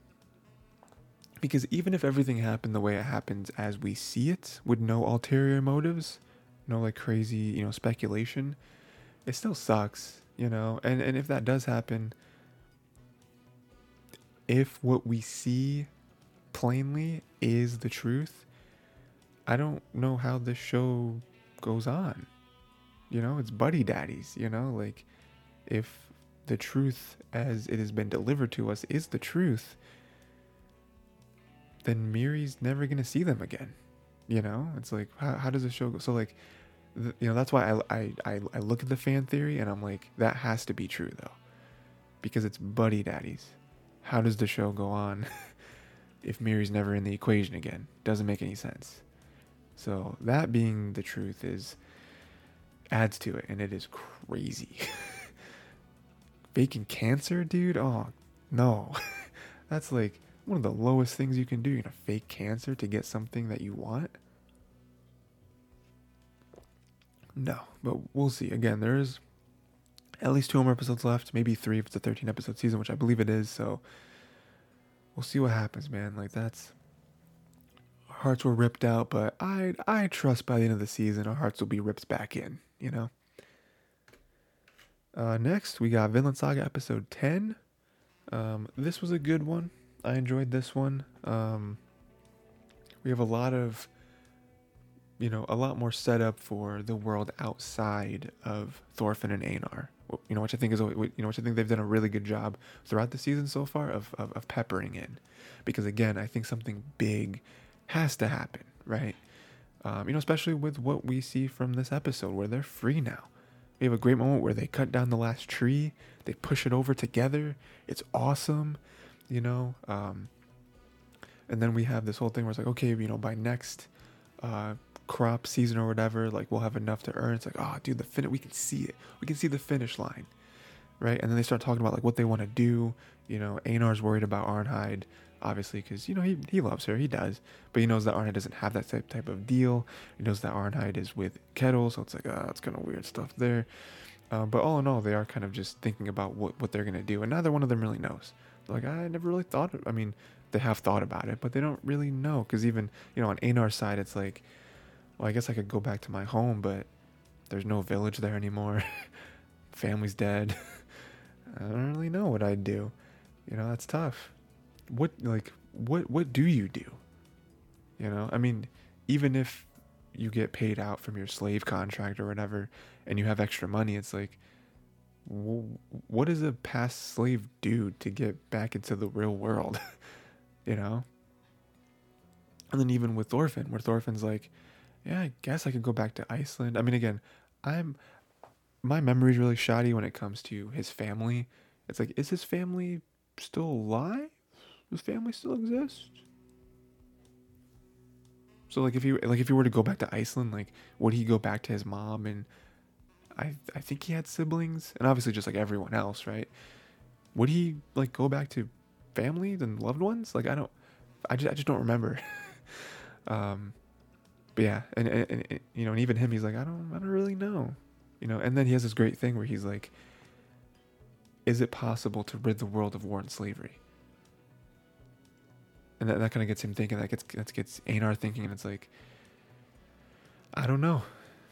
Speaker 1: Because even if everything happened the way it happens as we see it, with no ulterior motives, no like crazy, you know, speculation, it still sucks, you know? And and if that does happen, if what we see plainly is the truth, I don't know how this show goes on. You know, it's buddy daddies, you know, like if the truth as it has been delivered to us is the truth, then Miri's never going to see them again. You know, it's like, how, how does the show go? So, like, you know, that's why I, I, I, I look at the fan theory and I'm like, that has to be true, though. Because it's buddy daddies. How does the show go on [LAUGHS] if Miri's never in the equation again? Doesn't make any sense. So, that being the truth is adds to it, and it is crazy. [LAUGHS] faking cancer, dude. Oh, no. [LAUGHS] That's like one of the lowest things you can do. You're to fake cancer to get something that you want? No, but we'll see. Again, there's at least two more episodes left, maybe three if it's a 13 episode season, which I believe it is. So we'll see what happens, man. Like that's hearts were ripped out, but I I trust by the end of the season our hearts will be ripped back in. You know. Uh, next, we got Vinland Saga episode 10. Um, this was a good one. I enjoyed this one. Um, we have a lot of, you know, a lot more setup for the world outside of Thorfinn and Einar. You know, which I think is, you know, which I think they've done a really good job throughout the season so far of, of, of peppering in. Because again, I think something big has to happen, right? Um, you know, especially with what we see from this episode where they're free now. We have a great moment where they cut down the last tree, they push it over together. It's awesome, you know. Um, and then we have this whole thing where it's like, okay, you know, by next uh, crop season or whatever, like we'll have enough to earn. It's like, oh, dude, the finish, we can see it. We can see the finish line, right? And then they start talking about like what they want to do. You know, Einar's worried about Arnheid obviously, because you know he he loves her, he does, but he knows that Arnheid doesn't have that type type of deal. He knows that Arnheid is with Ketil, so it's like ah, it's kind of weird stuff there. Um, but all in all, they are kind of just thinking about what what they're gonna do, and neither one of them really knows. Like I never really thought. I mean, they have thought about it, but they don't really know because even you know on Einar's side, it's like, well, I guess I could go back to my home, but there's no village there anymore. [LAUGHS] Family's dead. [LAUGHS] I don't really know what I'd do. You know, that's tough what like what what do you do? You know, I mean, even if you get paid out from your slave contract or whatever, and you have extra money, it's like, what does a past slave do to get back into the real world? [LAUGHS] you know. And then even with Thorfinn, where Thorfinn's like, yeah, I guess I could go back to Iceland. I mean, again, I'm my memory's really shoddy when it comes to his family. It's like, is his family still alive? His family still exists. So like if he like if he were to go back to Iceland, like would he go back to his mom and I I think he had siblings and obviously just like everyone else, right? Would he like go back to family and loved ones? Like I don't I just I just don't remember. [LAUGHS] um but yeah, and, and, and you know, and even him he's like I don't I don't really know. You know, and then he has this great thing where he's like is it possible to rid the world of war and slavery? And that, that kind of gets him thinking. That gets that gets Einar thinking, and it's like, I don't know,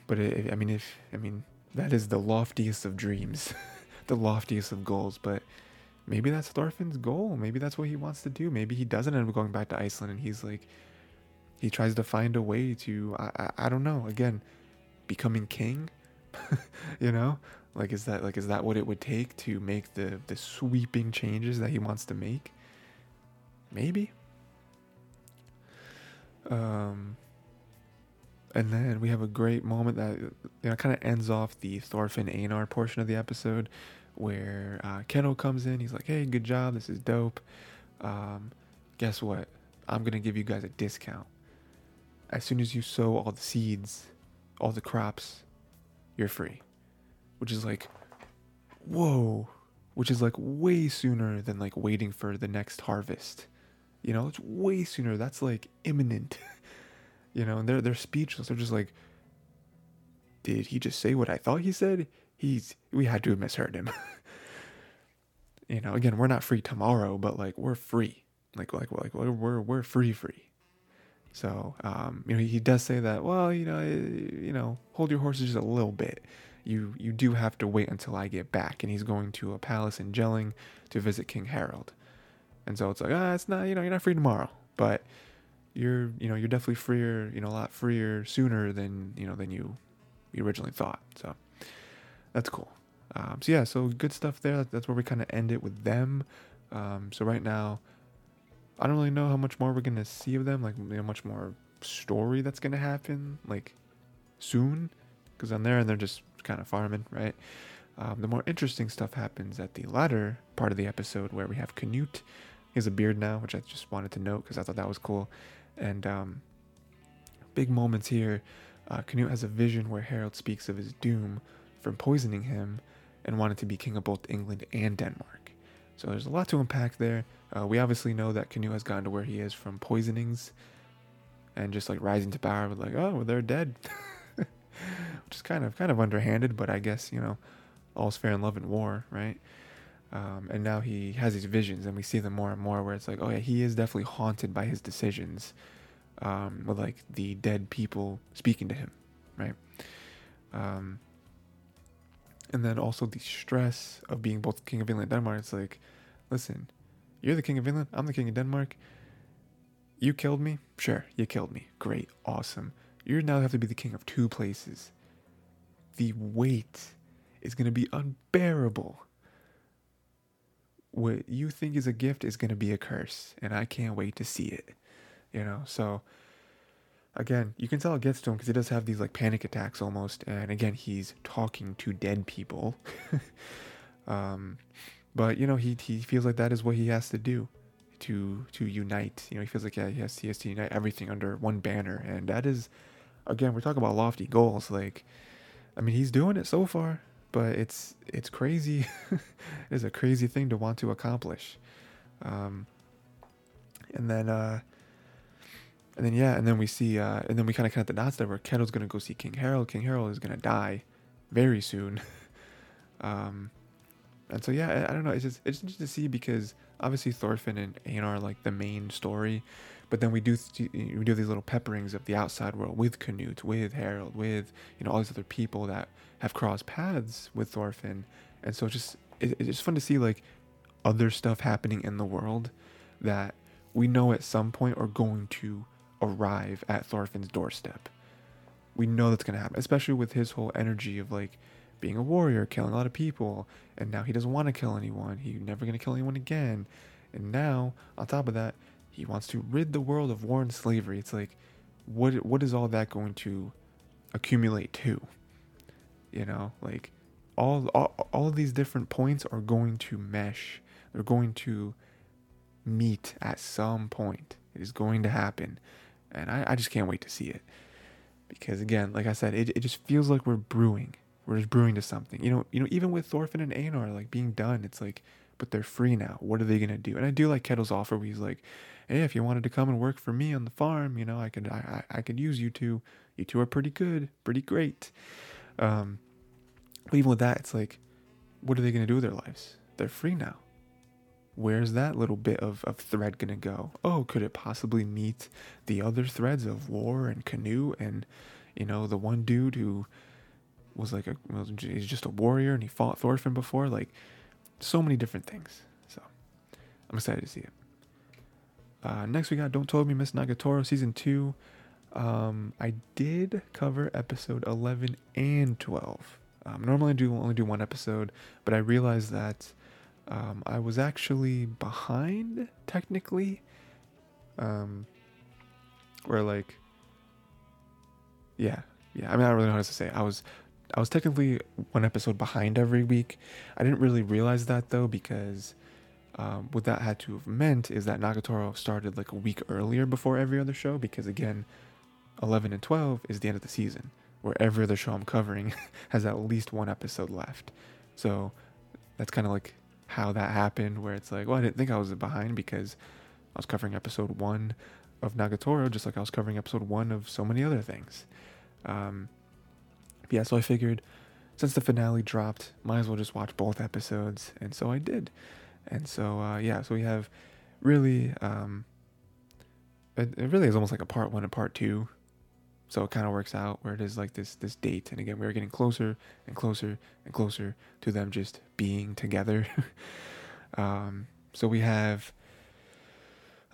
Speaker 1: but it, I mean, if I mean that is the loftiest of dreams, [LAUGHS] the loftiest of goals, but maybe that's Thorfinn's goal. Maybe that's what he wants to do. Maybe he doesn't end up going back to Iceland, and he's like, he tries to find a way to, I, I, I don't know, again, becoming king. [LAUGHS] you know, like is that like is that what it would take to make the the sweeping changes that he wants to make? Maybe. Um, and then we have a great moment that you know kind of ends off the Thorfinn Einar portion of the episode, where uh, Keno comes in. He's like, "Hey, good job. This is dope. Um, guess what? I'm gonna give you guys a discount. As soon as you sow all the seeds, all the crops, you're free." Which is like, whoa. Which is like way sooner than like waiting for the next harvest. You know, it's way sooner. That's like imminent. [LAUGHS] you know, and they're they're speechless. They're just like, did he just say what I thought he said? He's we had to have misheard him. [LAUGHS] you know, again, we're not free tomorrow, but like we're free. Like like like we're we're, free free. So, um, you know, he does say that. Well, you know, eh, you know, hold your horses just a little bit. You you do have to wait until I get back. And he's going to a palace in Jelling to visit King Harald. And so it's like, ah, it's not, you know, you're not free tomorrow, but you're, you know, you're definitely freer, you know, a lot freer sooner than, you know, than you, you originally thought. So that's cool. Um, so yeah, so good stuff there. That's where we kind of end it with them. Um, so right now, I don't really know how much more we're gonna see of them. Like, you know, much more story that's gonna happen like soon, because I'm there and they're just kind of farming, right? Um, the more interesting stuff happens at the latter part of the episode where we have Canute he has a beard now, which I just wanted to note because I thought that was cool. And um, big moments here. Uh, Canute has a vision where Harald speaks of his doom from poisoning him and wanted to be king of both England and Denmark. So there's a lot to unpack there. Uh, we obviously know that Canute has gotten to where he is from poisonings and just like rising to power with like, oh, well, they're dead, [LAUGHS] which is kind of kind of underhanded, but I guess you know, all's fair in love and war, right? Um, and now he has these visions, and we see them more and more. Where it's like, oh yeah, he is definitely haunted by his decisions, um, with like the dead people speaking to him, right? Um, and then also the stress of being both king of England and Denmark. It's like, listen, you're the king of England, I'm the king of Denmark. You killed me, sure, you killed me, great, awesome. You now have to be the king of two places. The weight is going to be unbearable. What you think is a gift is going to be a curse, and I can't wait to see it. You know, so again, you can tell it gets to him because he does have these like panic attacks almost, and again, he's talking to dead people. [LAUGHS] um, but you know, he he feels like that is what he has to do to to unite. You know, he feels like yeah, he has, he has to unite everything under one banner, and that is, again, we're talking about lofty goals. Like, I mean, he's doing it so far, but it's it's crazy. [LAUGHS] it's a crazy thing to want to accomplish. Um, and then uh, and then yeah, and then we see uh, and then we kind of connect the dots there where Ketil's gonna go see King Harald. King Harald is gonna die very soon. [LAUGHS] um, and so yeah, I, I, don't know. It's just it's interesting to see because obviously Thorfinn and Einar are like the main story, but then we do th- we do these little pepperings of the outside world with Canute, with Harald, with you know all these other people that have crossed paths with Thorfinn, and so it's just it, it's just fun to see like other stuff happening in the world that we know at some point are going to arrive at Thorfinn's doorstep. We know that's gonna happen, especially with his whole energy of like being a warrior, killing a lot of people, and now he doesn't want to kill anyone. He's never gonna kill anyone again. And now, on top of that, he wants to rid the world of war and slavery. It's like, what what is all that going to accumulate to? You know, like all all, all of these different points are going to mesh. They're going to meet at some point. It is going to happen. And I, I just can't wait to see it. Because again, like I said, it, it just feels like we're brewing. We're just brewing to something. You know, you know, even with Thorfinn and Einar like being done, it's like, but they're free now. What are they gonna do? And I do like Ketil's offer where he's like, Hey, if you wanted to come and work for me on the farm, you know, I could I, I, could use you two. You two are pretty good, pretty great. Um but even with that, it's like, what are they gonna do with their lives? They're free now where's that little bit of, of thread gonna go? Oh, could it possibly meet the other threads of war and Canute and you know the one dude who was like a was, he's just a warrior and he fought Thorfinn before, like so many different things. So I'm excited to see it. Uh, next we got Don't Told Me Miss Nagatoro season two. Um, I did cover episode 11 and 12. Um, normally I do only do one episode, but I realized that um, I was actually behind technically. Um, where like, yeah, yeah. I mean, I don't really know how to say. It. I was, I was technically one episode behind every week. I didn't really realize that though because. Um, what that had to have meant is that Nagatoro started like a week earlier before every other show because again, 11 and 12 is the end of the season where every other show I'm covering [LAUGHS] has at least one episode left. So that's kind of like how that happened, where it's like, well, I didn't think I was behind because I was covering episode one of Nagatoro, just like I was covering episode one of so many other things. Um, yeah, so I figured since the finale dropped, might as well just watch both episodes, and so I did. And so uh, yeah, so we have really, um, it, it really is almost like a part one and part two so it kind of works out where it is like this this date, and again we're getting closer and closer and closer to them just being together. [LAUGHS] um, so we have,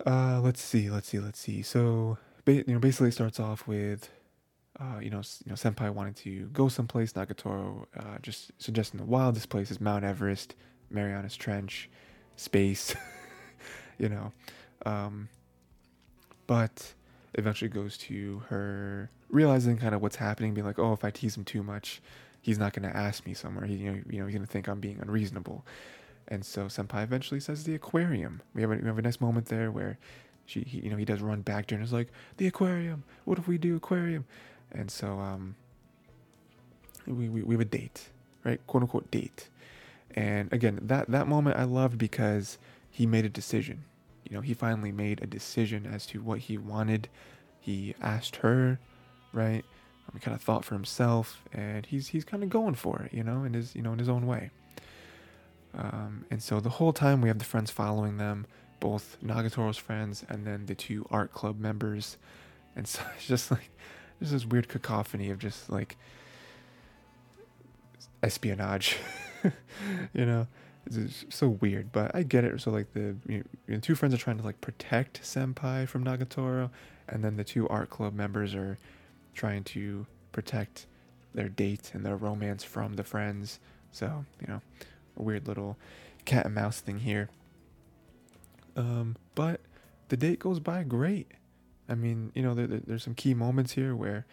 Speaker 1: uh, let's see, let's see, let's see. So you know, basically it starts off with, uh, you know, you know, Senpai wanting to go someplace. Nagatoro uh, just suggesting the wildest place is Mount Everest, Marianas Trench, space. [LAUGHS] you know, um, but eventually goes to her realizing kind of what's happening, being like, oh, if I tease him too much, he's not going to ask me somewhere. He, you know, you know, he's going to think I'm being unreasonable. And so Senpai eventually says the aquarium. We have a, we have a nice moment there where she, he, you know, he does run back to her and is like, the aquarium. What if we do aquarium? And so um, we, we, we have a date, right? Quote unquote date. And again, that, that moment I loved because he made a decision you know, he finally made a decision as to what he wanted. He asked her, right? Um, he kind of thought for himself, and he's he's kind of going for it, you know, in his you know in his own way. Um, and so the whole time we have the friends following them, both Nagatoro's friends and then the two art club members, and so [LAUGHS] it's just like there's this weird cacophony of just like espionage. [LAUGHS] [LAUGHS] you know, it's so weird, but I get it. So like the you know, two friends are trying to like protect Senpai from Nagatoro, and then the two art club members are trying to protect their date and their romance from the friends. So you know, a weird little cat and mouse thing here. Um, but the date goes by great. I mean, you know, there, there's some key moments here where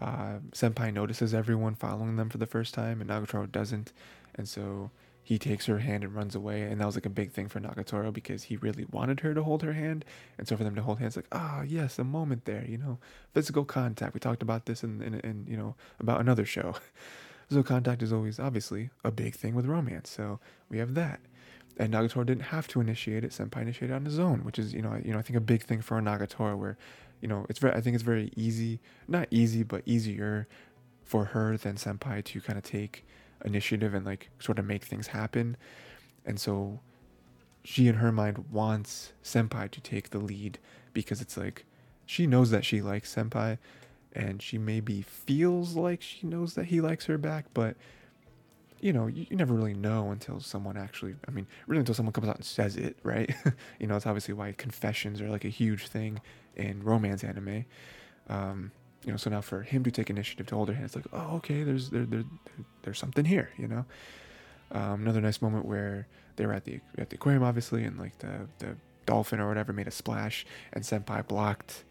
Speaker 1: uh, Senpai notices everyone following them for the first time, and Nagatoro doesn't, and so he takes her hand and runs away. And that was like a big thing for Nagatoro because he really wanted her to hold her hand, and so for them to hold hands, like, ah, yes, a moment there, you know, physical contact. We talked about this in, in, in you know, about another show. [LAUGHS] physical contact is always obviously a big thing with romance, so we have that and Nagatoro didn't have to initiate it. Senpai initiated on his own, which is you know you know I think a big thing for Nagatoro where you know it's very I think it's very easy, not easy but easier for her than Senpai to kind of take initiative and like sort of make things happen, and so she in her mind wants Senpai to take the lead because it's like she knows that she likes Senpai, and she maybe feels like she knows that he likes her back, but you know, you, you, never really know until someone actually, I mean, really until someone comes out and says it, right? [LAUGHS] you know, it's obviously why confessions are like a huge thing in romance anime. Um, you know, so now for him to take initiative to hold her hand, it's like, oh, okay, there's there, there, there's something here, you know. Um, another nice moment where they were at the at the aquarium, obviously, and like the the dolphin or whatever made a splash, and Senpai blocked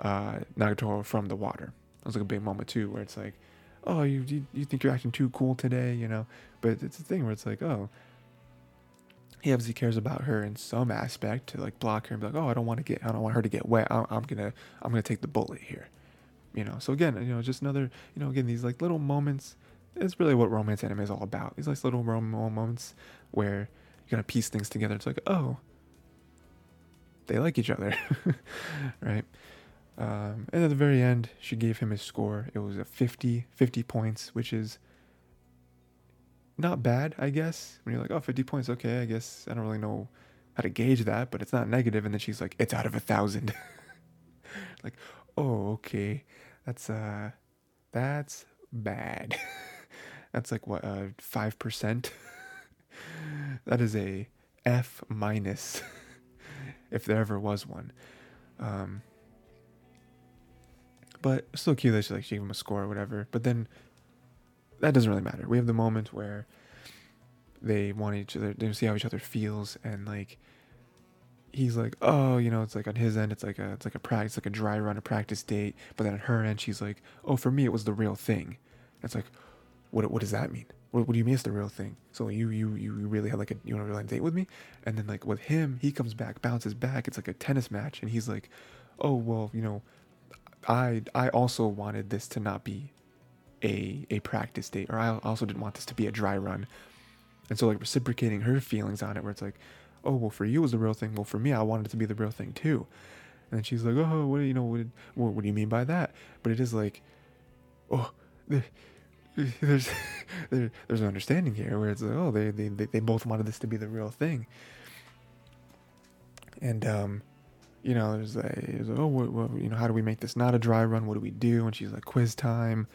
Speaker 1: uh, Nagatoro from the water. It was like a big moment too, where it's like, oh, you, you, you think you're acting too cool today, you know? But it's a thing where it's like, oh, he obviously cares about her in some aspect to like block her and be like, oh, I don't want to get, I don't want her to get wet. I'm, I'm gonna, I'm gonna take the bullet here, you know. So again, you know, just another, you know, again these like little moments. It's really what romance anime is all about. These like little moments where you're gonna piece things together. It's like, oh, they like each other, [LAUGHS] right? Um, and at the very end, she gave him his score. It was a 50, 50 points, which is not bad, I guess. When you're like, oh, 50 points, okay, I guess I don't really know how to gauge that, but it's not negative. And then she's like, it's out of a thousand. [LAUGHS] like, oh, okay, that's uh, that's bad. [LAUGHS] that's like what, uh, five percent. [LAUGHS] that is a F minus, [LAUGHS] if there ever was one. Um, but still cute that she like she gave him a score or whatever. But then that doesn't really matter. We have the moment where they want each other they see how each other feels and like he's like, oh, you know, it's like on his end, it's like a, it's like a practice, like a dry run, a practice date. But then on her end, she's like, oh, for me, it was the real thing. It's like, what, what does that mean? What, what do you mean it's the real thing? So you, you, you really had like a, you want to really date with me? And then like with him, he comes back, bounces back. It's like a tennis match, and he's like, oh, well, you know, I I also wanted this to not be a a practice date, or I also didn't want this to be a dry run. And so like reciprocating her feelings on it, where it's like, oh well, for you it was the real thing. Well, for me, I wanted it to be the real thing too. And she's like, oh, what do you know? What, what, what do you mean by that? But it is like, oh, there's [LAUGHS] there, there's an understanding here where it's like, oh, they, they they both wanted this to be the real thing. And um, you know, there's there's a oh, what, what, you know, how do we make this not a dry run? What do we do? And she's like, quiz time.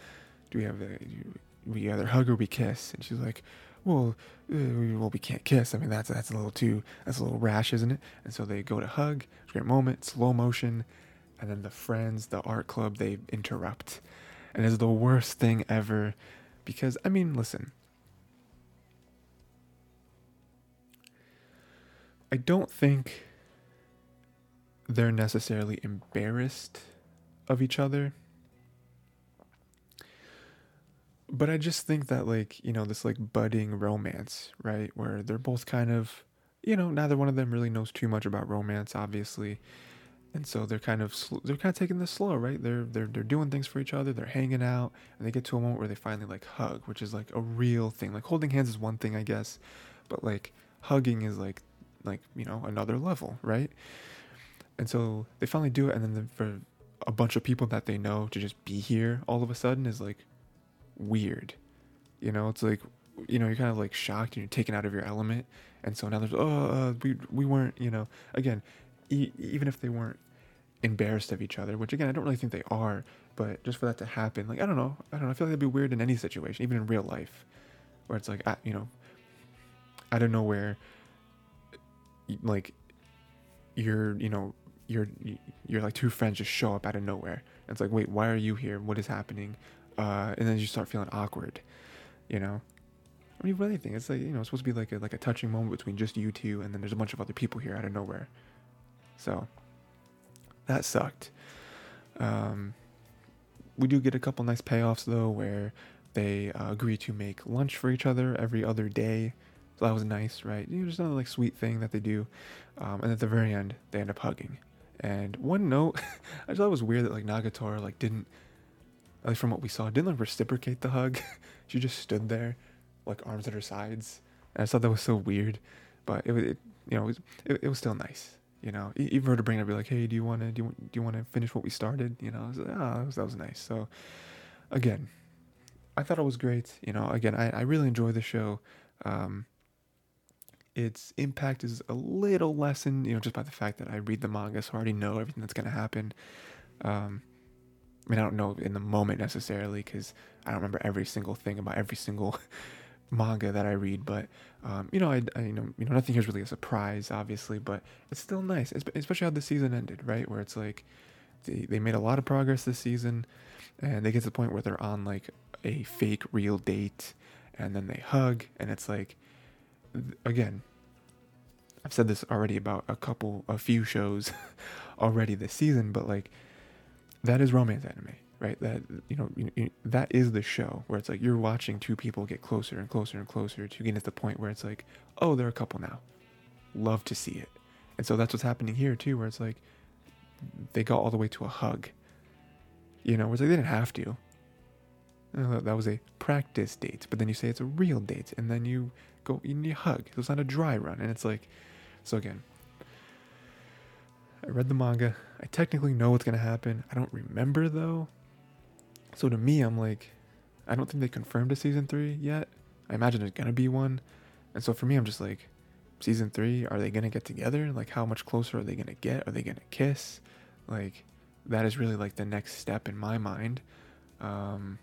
Speaker 1: Do we have a, do we either hug or we kiss? And she's like, well, uh, well, we can't kiss. I mean, that's that's a little too, that's a little rash, isn't it? And so they go to hug. It's a great moment, slow motion, and then the friends, the art club, they interrupt, and it's the worst thing ever, because I mean, listen. I don't think they're necessarily embarrassed of each other. But I just think that, like, you know, this like budding romance, right? Where they're both kind of, you know, neither one of them really knows too much about romance, obviously. And so they're kind of sl- they're kind of taking this slow, right? They're they're they're doing things for each other. They're hanging out, and they get to a moment where they finally like hug, which is like a real thing. Like holding hands is one thing, I guess, but like hugging is like like you know another level, right? And so they finally do it, and then the, for a bunch of people that they know to just be here all of a sudden is like weird. You know, it's like you know you're kind of like shocked and you're taken out of your element, and so now there's oh uh, we we weren't you know again e- even if they weren't embarrassed of each other, which again I don't really think they are, but just for that to happen, like I don't know, I don't know, I feel like that'd be weird in any situation, even in real life, where it's like, you know, out of nowhere, like you're, you know, you're you're like two friends just show up out of nowhere. It's like, wait, why are you here? What is happening? Uh, and then you start feeling awkward, you know. I mean, what anything, it's like you know, it's supposed to be like a like a touching moment between just you two, and then there's a bunch of other people here out of nowhere. So that sucked. Um, we do get a couple nice payoffs though, where they uh, agree to make lunch for each other every other day. So that was nice, right? You know, just another like sweet thing that they do. Um, and at the very end, they end up hugging. And one note, [LAUGHS] I thought it was weird that like Nagatoro like didn't, at least from what we saw, didn't like reciprocate the hug. [LAUGHS] she just stood there, like arms at her sides. And I thought that was so weird, but it was, it, you know, it was, it, it was still nice. You know, even for her to bring it be like, hey, do you want to do you, do you want to finish what we started? You know, I was like, oh, that was, that was nice. So, again, I thought it was great. You know, again, I, I really enjoy the show. Um, its impact is a little lessened, you know, just by the fact that I read the manga, so I already know everything that's going to happen. Um, I mean, I don't know in the moment necessarily because I don't remember every single thing about every single [LAUGHS] manga that I read, but um, you know, I, I, you know, you know, nothing here is really a surprise, obviously, but it's still nice, especially how the season ended, right? Where it's like they, they made a lot of progress this season, and they get to the point where they're on like a fake real date, and then they hug, and it's like, again, I've said this already about a couple, a few shows [LAUGHS] already this season, but like that is romance anime right? That you know, you, that is the show where it's like you're watching two people get closer and closer and closer to getting to the point where it's like, oh, they're a couple now. Love to see it, and so that's what's happening here too, where it's like they got all the way to a hug. You know, where it's like they didn't have to. Uh, that was a practice date, but then you say it's a real date, and then you go and you hug. So it's not a dry run, and it's like, so again, I read the manga. I technically know what's gonna happen. I don't remember though. So to me, I'm like, I don't think they confirmed a season three yet. I imagine there's gonna be one, and so for me, I'm just like, season three, are they gonna get together? Like, how much closer are they gonna get? Are they gonna kiss? Like, that is really like the next step in my mind. Um,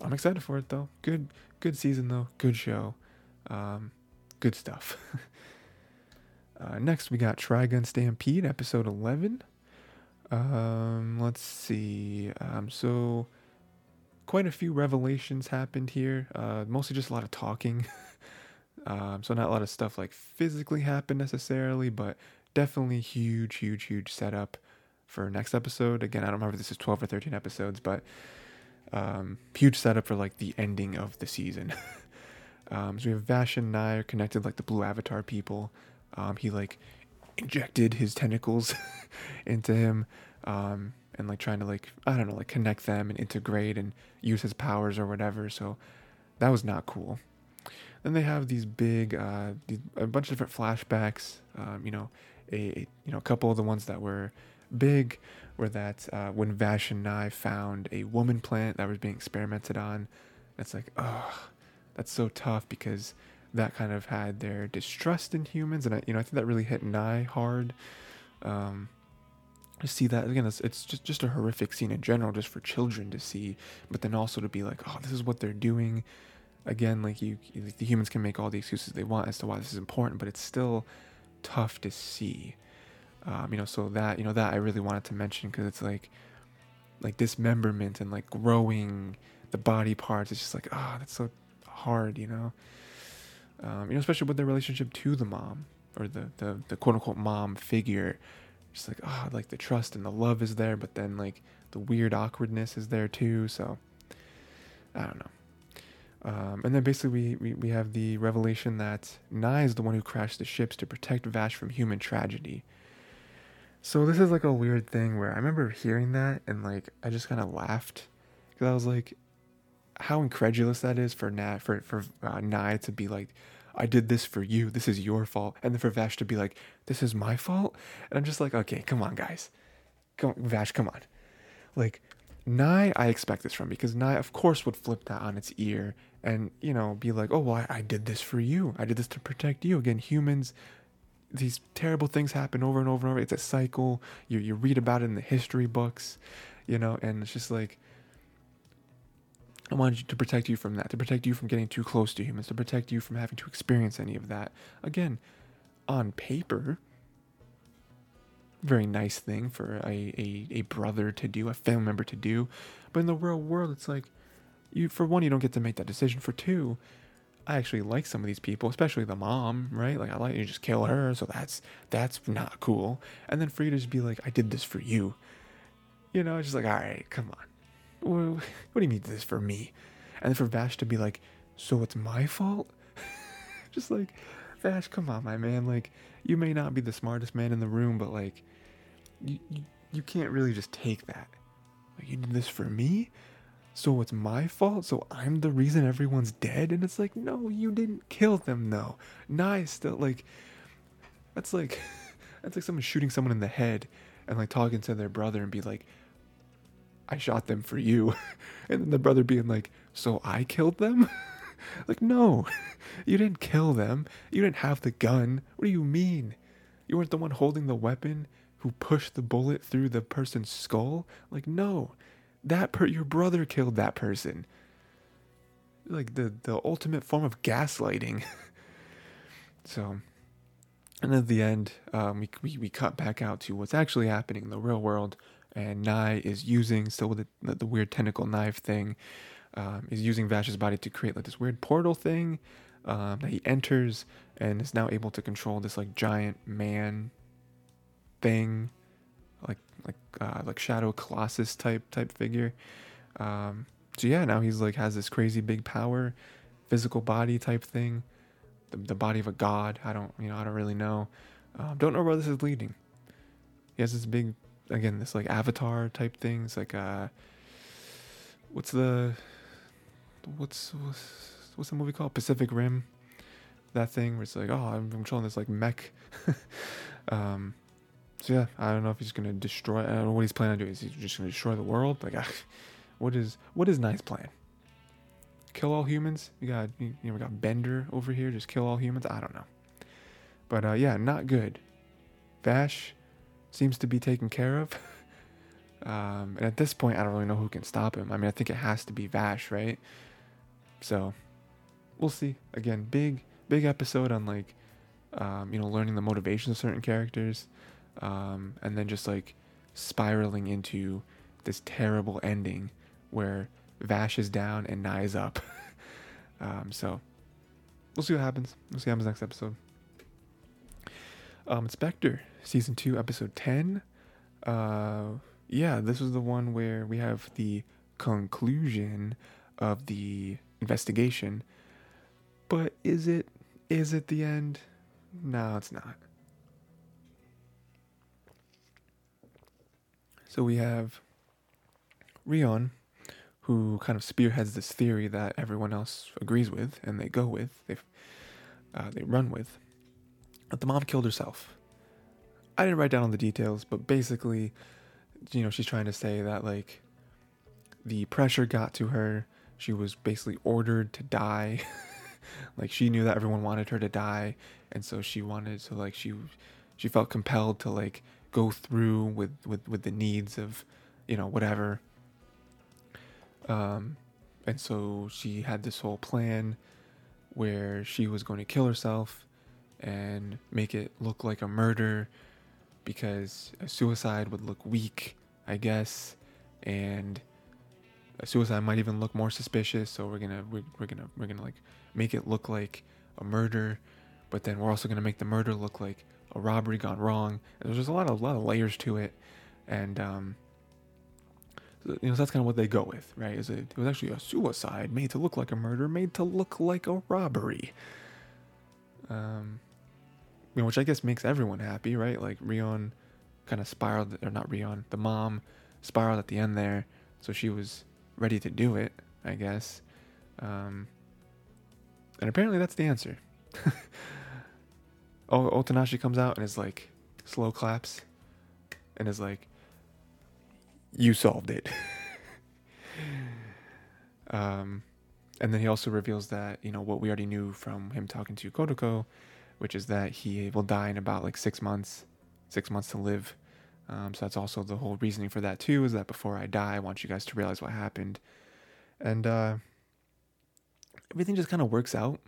Speaker 1: I'm excited for it though. Good, good season though. Good show. Um, good stuff. [LAUGHS] uh, next, we got Trigun Stampede, episode 11. Um, let's see. Um, so quite a few revelations happened here. Uh, mostly just a lot of talking. [LAUGHS] um, so not a lot of stuff like physically happened necessarily, but definitely huge, huge, huge setup for next episode. Again, I don't remember if this is 12 or 13 episodes, but um, huge setup for like the ending of the season. [LAUGHS] um, so we have Vash and Nai are connected like the Blue Avatar people. Um, he like injected his tentacles [LAUGHS] into him um, and like trying to like Nai don't know like connect them and integrate and use his powers or whatever. So that was not cool. Then they have these big uh, a bunch of different flashbacks. Um, you know, a, a, you know a couple of the ones that were big were that uh, when Vash and I found a woman plant that was being experimented on. It's like, oh, that's so tough because that kind of had their distrust in humans, and I, you know, I think that really hit Nai hard. Um, to see that again, it's, it's just just a horrific scene in general, just for children to see, but then also to be like, oh, this is what they're doing. Again, like you, the humans can make all the excuses they want as to why this is important, but it's still tough to see. Um, you know, so that you know that I really wanted to mention because it's like, like dismemberment and like growing the body parts. It's just like, ah, oh, that's so hard, you know um, you know, especially with their relationship to the mom or the, the, the quote unquote mom figure. Just like, oh, like the trust and the love is there, but then like the weird awkwardness is there too. So I don't know. Um, and then basically we, we, we have the revelation that Nai is the one who crashed the ships to protect Vash from human tragedy. So this is like a weird thing where I remember hearing that and like I just kind of laughed because I was like, how incredulous that is for Nat for for uh, to be like, I did this for you. This is your fault. And then for Vash to be like, this is my fault. And I'm just like, okay, come on, guys. Come Vash, come on. Like, Nai, I expect this from because Nai, of course, would flip that on its ear and, you know, be like, oh, well, I, I did this for you. I did this to protect you. Again, humans, these terrible things happen over and over and over. It's a cycle. You you read about it in the history books, you know, and it's just like I wanted to protect you from that, to protect you from getting too close to humans, to protect you from having to experience any of that. Again, on paper, very nice thing for a, a, a brother to do, a family member to do. But in the real world, it's like, you for one, you don't get to make that decision. For two, I actually like some of these people, especially the mom, right? Like I like you just kill her, so that's that's not cool. And then for you to just be like, I did this for you, you know, it's just like, all right, come on, what, do you mean this for me? And then for Vash to be like, so it's my fault, [LAUGHS] just like, Vash, come on, my man, like you may not be the smartest man in the room, but like, you you, you can't really just take that. Like you did this for me? So it's my fault? So i'm the reason everyone's dead? And it's like no you didn't kill them though. Nice still like that's like [LAUGHS] that's like someone shooting someone in the head and like talking to their brother and be like i shot them for you. [LAUGHS] And then the brother being like so i killed them? [LAUGHS] Like no [LAUGHS] you didn't kill them. You didn't have the gun. What do you mean? You weren't the one holding the weapon who pushed the bullet through the person's skull? Like no that per your brother killed that person. Like the the ultimate form of gaslighting. So and at the end um, we, we, we cut back out to what's actually happening in the real world and Nai is using still with the, the weird tentacle knife thing um, is using Vash's body to create like this weird portal thing um, that he enters and is now able to control this like giant man thing like like uh, like Shadow Colossus type type figure. Um, so yeah, now he's like has this crazy big power, physical body type thing, the, the body of a god. I don't you know I don't really know. Um, don't know where this is leading. He has this big again this like avatar type things like uh, what's the what's what's what's the movie called Pacific Rim. That thing where it's like, oh, I'm controlling this like mech. [LAUGHS] um, so yeah, I don't know if he's gonna destroy. I don't know what he's planning on doing. Is he just gonna destroy the world? Like, what is what is Nai's plan? Kill all humans? You got you, know we got Bender over here. Just kill all humans? I don't know. But uh, yeah, not good. Vash seems to be taken care of. [LAUGHS] um, and at this point, I don't really know who can stop him. I mean, I think it has to be Vash, right? So we'll see. Again, big big episode on like um, you know learning the motivations of certain characters um, and then just like spiraling into this terrible ending where Vash is down and Nai's up. [LAUGHS] um, so we'll see what happens. We'll see what happens next episode. Um, Spectre, season two, episode ten. Uh, yeah, this was the one where we have the conclusion of the investigation. But is it is it the end? No, it's not. So we have Rion, who kind of spearheads this theory that everyone else agrees with and they go with, they, uh, they run with. The mom killed herself. I didn't write down all the details, but basically, you know, she's trying to say that like the pressure got to her. She was basically ordered to die. [LAUGHS] like she knew that everyone wanted her to die, and so she wanted to like she she felt compelled to like go through with with with the needs of you know whatever um and so she had this whole plan where she was going to kill herself and make it look like a murder because a suicide would look weak i guess and a suicide might even look more suspicious so we're gonna we're, we're gonna we're gonna like make it look like a murder but then we're also gonna make the murder look like a robbery gone wrong. There's just a lot of a lot of layers to it, and um, you know that's kind of what they go with, right? Is it, it was actually a suicide made to look like a murder, made to look like a robbery. Um, you know, which I guess makes everyone happy, right? Like Rion kind of spiraled, or not Rion, the mom spiraled at the end there, so she was ready to do it, I guess. Um, and apparently that's the answer. [LAUGHS] oh, Otonashi comes out and is like slow claps and is like, "You solved it." [LAUGHS] um, and then he also reveals that you know what we already knew from him talking to Kotoko which is that he will die in about like six months, six months to live. Um, so that's also the whole reasoning for that too. Is that before I die, I want you guys to realize what happened, and uh, everything just kind of works out,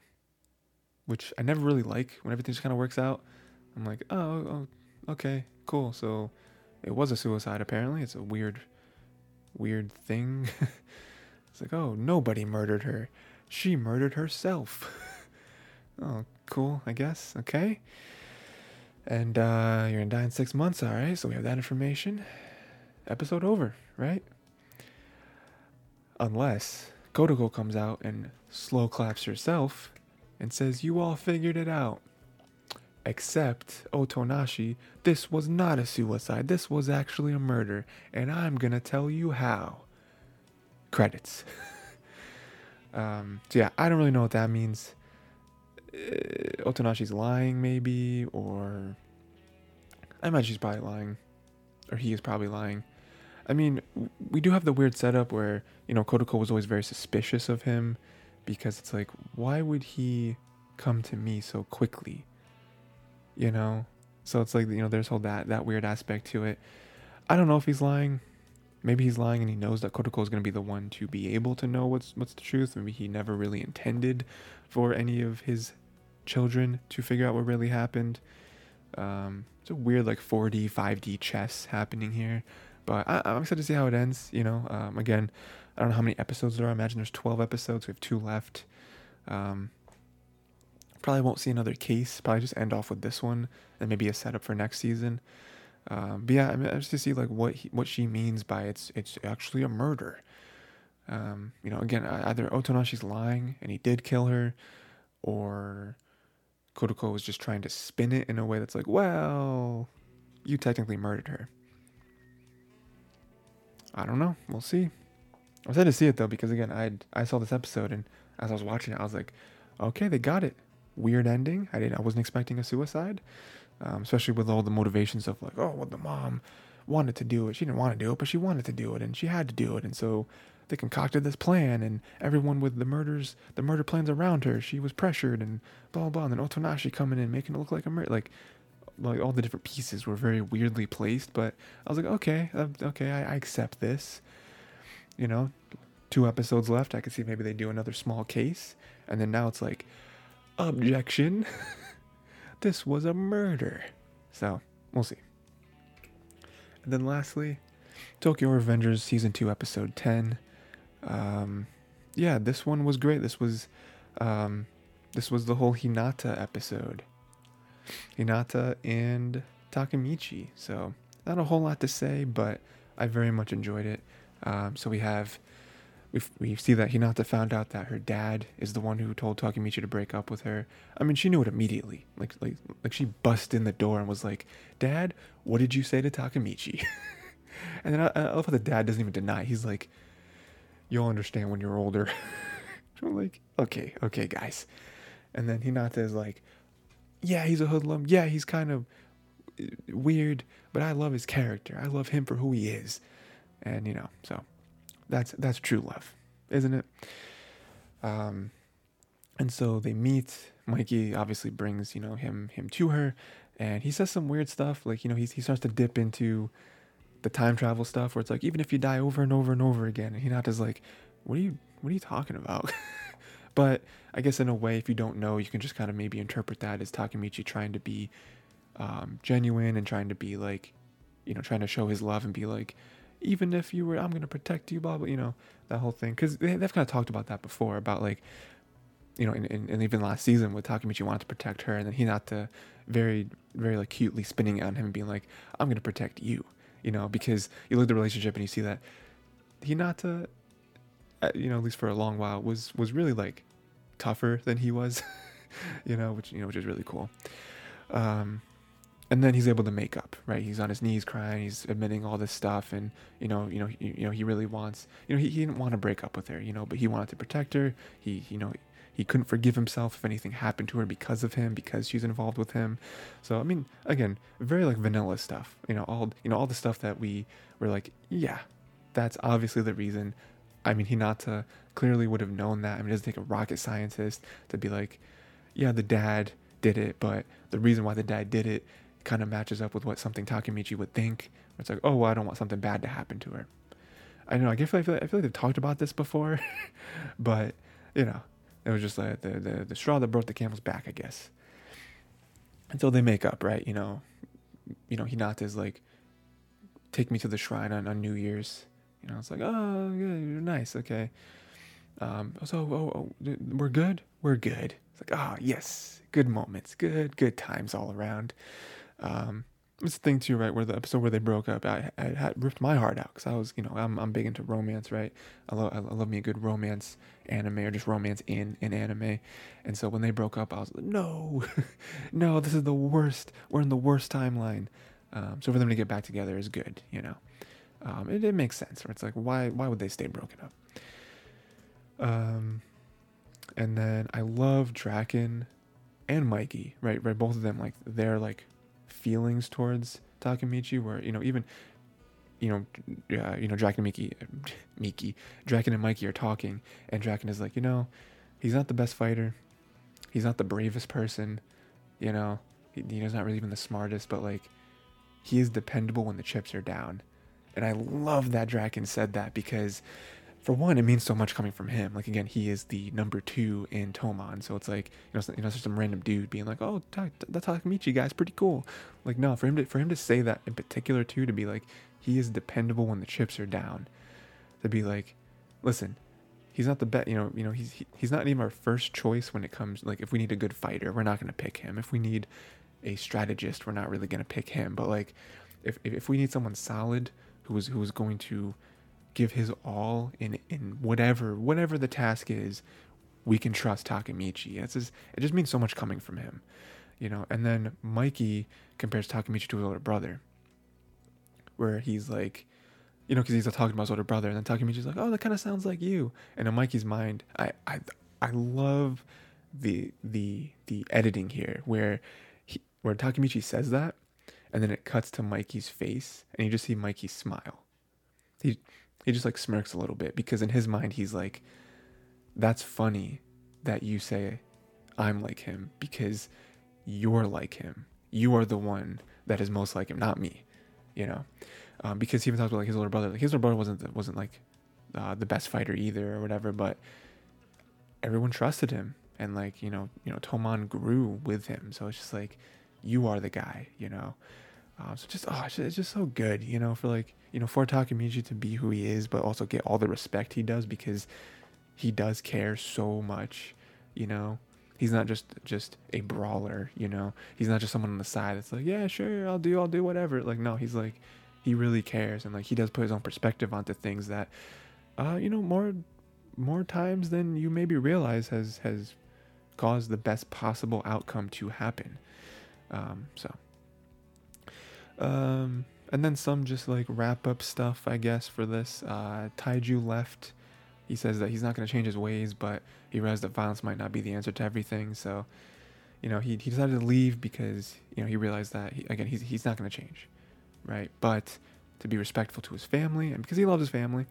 Speaker 1: which I never really like when everything just kind of works out. I'm like, oh, oh, okay, cool. So it was a suicide. Apparently, it's a weird, weird thing. [LAUGHS] it's like, oh, nobody murdered her. She murdered herself. [LAUGHS] oh, cool. I guess. Okay. And uh, you're gonna die in six months. All right. So we have that information. Episode over, right? Unless Kotoko comes out and slow claps herself and says, "You all figured it out." Except, Otonashi, this was not a suicide. This was actually a murder, and I'm gonna tell you how. Credits. [LAUGHS] um, so yeah, I don't really know what that means. Uh, Otonashi's lying, maybe, or I imagine she's probably lying, or he is probably lying. I mean, we do have the weird setup where you know Kotoko was always very suspicious of him because it's like, why would he come to me so quickly? you know so it's like you know there's all that that weird aspect to it i don't know if he's lying maybe he's lying and he knows that kotoko is going to be the one to be able to know what's what's the truth maybe he never really intended for any of his children to figure out what really happened um, it's a weird like 4d 5d chess happening here but I, am excited to see how it ends you know um, again i don't know how many episodes there are i imagine there's 12 episodes we have two left um, Probably won't see another case. Probably just end off with this one and maybe a setup for next season. Um, but yeah, I mean, just to see like what he, what she means by it's it's actually a murder. Um, you know, again, either Otonashi's lying and he did kill her, or Kotoko was just trying to spin it in a way that's like, well, you technically murdered her. I don't know. We'll see. I was sad to see it though because again, I I saw this episode and as I was watching it, I was like, okay, they got it weird ending. I didn't. I wasn't expecting a suicide, um, especially with all the motivations of like, oh, well, the mom wanted to do it. She didn't want to do it, but she wanted to do it, and she had to do it, and so they concocted this plan, and everyone with the murders, the murder plans around her, she was pressured, and blah blah. And then Otonashi coming in, making it look like a murder, like. Like all the different pieces were very weirdly placed, but I was like, okay, uh, okay, I, I accept this. You know, two episodes left. I could see maybe they do another small case, and then now it's like, Objection. [LAUGHS] this was a murder. So, we'll see. And then lastly, Tokyo Revengers Season 2, Episode 10. Um, yeah, this one was great. This was, um, this was the whole Hinata episode. Hinata and Takemichi. So, not a whole lot to say, but I very much enjoyed it. Um, so we have we we see that Hinata found out that her dad is the one who told Takemichi to break up with her. I mean, she knew it immediately. Like like like she bust in the door and was like, "Dad, what did you say to Takemichi?" [LAUGHS] and then I, I love how the dad doesn't even deny. He's like, "You'll understand when you're older." [LAUGHS] I'm like, "Okay, okay, guys." And then Hinata is like, "Yeah, he's a hoodlum. Yeah, he's kind of uh, weird, but I love his character. I love him for who he is." And you know, so that's that's true love, isn't it? Um, and so they meet. Mikey obviously brings you know him him to her, and he says some weird stuff. Like you know he he starts to dip into the time travel stuff where it's like even if you die over and over and over again, and Hinata's like, what are you what are you talking about? [LAUGHS] but I guess in a way, if you don't know, you can just kind of maybe interpret that as Takemichi trying to be um, genuine and trying to be like, you know, trying to show his love and be like, even if you were, I'm gonna protect you, blah blah, you know, that whole thing. Because they, have kind of talked about that before, about like, you know, and, even last season with Takemichi wanted to protect her, and then Hinata very, very like cutely spinning on him and being like, I'm gonna protect you, you know, because you look at the relationship and you see that Hinata, uh, you know, at least for a long while, was was really like tougher than he was, you know, which you know, which is really cool. Um, and then he's able to make up right he's on his knees crying he's admitting all this stuff and you know you know you, you know he really wants you know he, he didn't want to break up with her you know but he wanted to protect her he you know he couldn't forgive himself if anything happened to her because of him because she's involved with him so i mean again very like vanilla stuff you know all you know all the stuff that we were like yeah that's obviously the reason i mean hinata clearly would have known that i mean it doesn't take a rocket scientist to be like yeah the dad did it, but the reason why the dad did it kind of matches up with what something Takemichi would think. It's like, oh, well, I don't want something bad to happen to her. I know. I feel, I feel, I feel like they've talked about this before, [LAUGHS] but you know, it was just like the, the the straw that broke the camel's back, I guess. Until they make up, right? You know, you know, Hinata's like, take me to the shrine on, on New Year's. You know, it's like, oh, yeah, you're nice, okay. Um, so, oh, oh, we're good, we're good. It's like, ah, oh, yes, good moments, good, good times all around. Um, it's the thing too, right? Where the episode where they broke up, I, I ripped my heart out because I was, you know, I'm, I'm big into romance, right? I love, I love me a good romance anime or just romance in in anime, and so when they broke up, I was like, no, [LAUGHS] no, this is the worst. We're in the worst timeline. Um, so for them to get back together is good, you know. Um, it, it makes sense. Where it's like, why why would they stay broken up? Um, and then I love Draken and Mikey, right? Right, both of them like they're like feelings towards Takemichi, where you know even you know uh, you know Draken and Miki, [LAUGHS] Miki, Draken and Mikey are talking, and Draken is like, you know, he's not the best fighter, he's not the bravest person, you know, he, he's not really even the smartest, but like he is dependable when the chips are down, and I love that Draken said that because for one, it means so much coming from him. Like again, he is the number two in Toman, so it's like you know, you know, some random dude being like, "Oh, that Takemichi guy's pretty cool." Like, no, for him to for him to say that in particular too, to be like, he is dependable when the chips are down. To be like, listen, he's not the best. You know, you know, he's he, he's not even our first choice when it comes. Like, if we need a good fighter, we're not gonna pick him. If we need a strategist, we're not really gonna pick him. But like, if if we need someone solid who is who is going to give his all in in whatever whatever the task is, we can trust Takemichi. It's just, it just means so much coming from him, you know. And then Mikey compares Takemichi to his older brother, where he's like, you know, because he's talking about his older brother, and then Takemichi's like, oh, that kind of sounds like you. And in Mikey's mind, I I I love the the the editing here where he where Takemichi says that, and then it cuts to Mikey's face, and you just see Mikey smile. He he just like smirks a little bit because in his mind he's like that's funny that you say I'm like him because you're like him. You are the one that is most like him, not me. You know, um, because he even talks about like his older brother. Like his older brother wasn't wasn't like uh, the best fighter either or whatever, but everyone trusted him, and like you know, you know, Toman grew with him. So it's just like you are the guy, you know. Um, so just oh, it's just, it's just so good, you know, for like you know for Takemichi to be who he is, but also get all the respect he does because he does care so much, you know. He's not just just a brawler, you know. He's not just someone on the side that's like, yeah, sure, I'll do, I'll do whatever. Like, no, he's like, he really cares, and like he does put his own perspective onto things that, uh, you know, more more times than you maybe realize has has caused the best possible outcome to happen. Um, so um, and then some just like wrap up stuff, I guess, for this. Uh, Taiju left. He says that he's not going to change his ways, but he realized that violence might not be the answer to everything. So, you know, he, he decided to leave because, you know, he realized that, he, again, he's, he's not going to change, right? But to be respectful to his family and because he loves his family,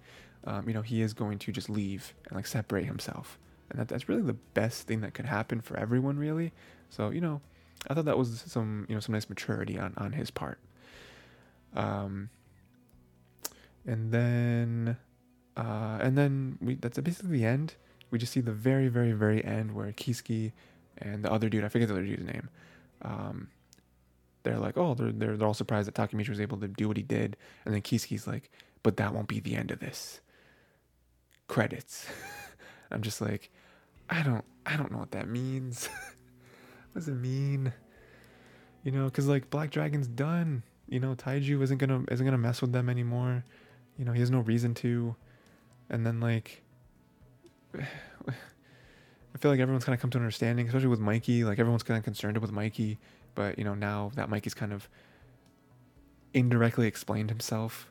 Speaker 1: um, you know, he is going to just leave and like separate himself. And that, that's really the best thing that could happen for everyone, really. So, you know, I thought that was some, you know, some nice maturity on, on his part. Um, and then, uh, and then we that's basically the end. We just see the very, very, very end where Kiski and the other dude, I forget the other dude's name, um, they're like, oh, they're, they're, they're all surprised that Takemichi was able to do what he did. And then Kiski's like, but that won't be the end of this. Credits. [LAUGHS] I'm just like, I don't, I don't know what that means. [LAUGHS] what does it mean? You know, because like Black Dragon's done you know, Taiju isn't gonna isn't gonna mess with them anymore. You know, he has no reason to. And then like [SIGHS] I feel like everyone's kind of come to an understanding, especially with Mikey. Like everyone's kind of concerned with Mikey, but you know now that Mikey's kind of indirectly explained himself,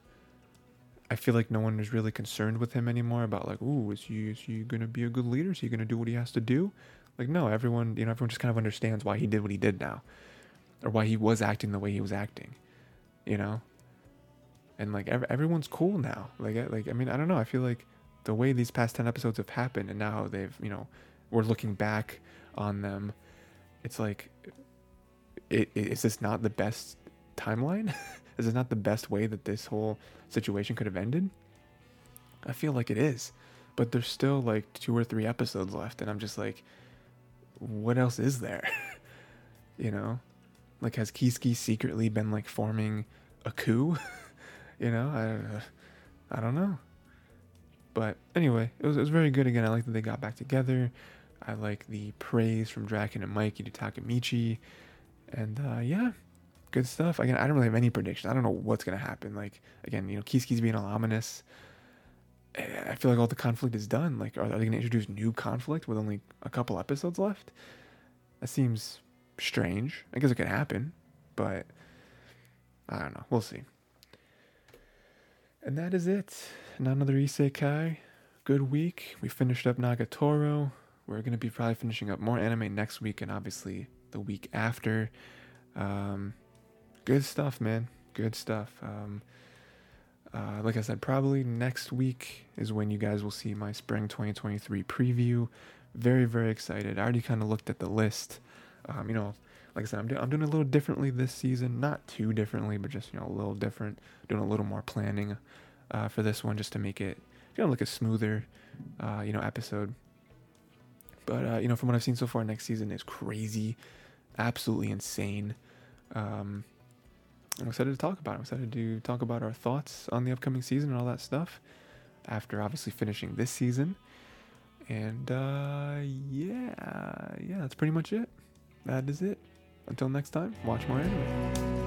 Speaker 1: I feel like no one is really concerned with him anymore about like, ooh, is he is he gonna be a good leader? Is he gonna do what he has to do? Like no, everyone you know everyone just kind of understands why he did what he did now, or why he was acting the way he was acting you know and like ev- everyone's cool now like like i mean i don't know i feel like the way these past 10 episodes have happened and now they've you know we're looking back on them it's like, it, it, is this not the best timeline? [LAUGHS] is this not the best way that this whole situation could have ended? I feel like it is, but there's still like two or three episodes left, and I'm just like, what else is there? [LAUGHS] you know, like has Kiski secretly been like forming a coup? [LAUGHS] you know, I, I don't know. But anyway, it was, it was very good again. I like that they got back together. I like the praise from Draken and Mikey to Takemichi. And uh, yeah, good stuff. Again, I don't really have any predictions. I don't know what's going to happen. Like, again, you know, Kiski's being all ominous. Eh, I feel like all the conflict is done. Like, are, are they going to introduce new conflict with only a couple episodes left? That seems strange. I guess it could happen, but I don't know. We'll see. And that is it. Not another isekai. Good week. We finished up Nagatoro. We're going to be probably finishing up more anime next week and obviously the week after. Um, good stuff, man. Good stuff. Um, uh, like I said, probably next week is when you guys will see my spring 2023 preview. Very, very excited. I already kind of looked at the list. Um, you know, like I said, I'm, do- I'm doing a little differently this season. Not too differently, but just, you know, a little different. Doing a little more planning uh, for this one just to make it, you know, like a smoother, uh, you know, episode. But, uh, you know, from what I've seen so far, next season is crazy, absolutely insane. Um, I'm excited to talk about it. I'm excited to talk about our thoughts on the upcoming season and all that stuff after obviously finishing this season. And uh, yeah, yeah, that's pretty much it. That is it. Until next time, watch more anime.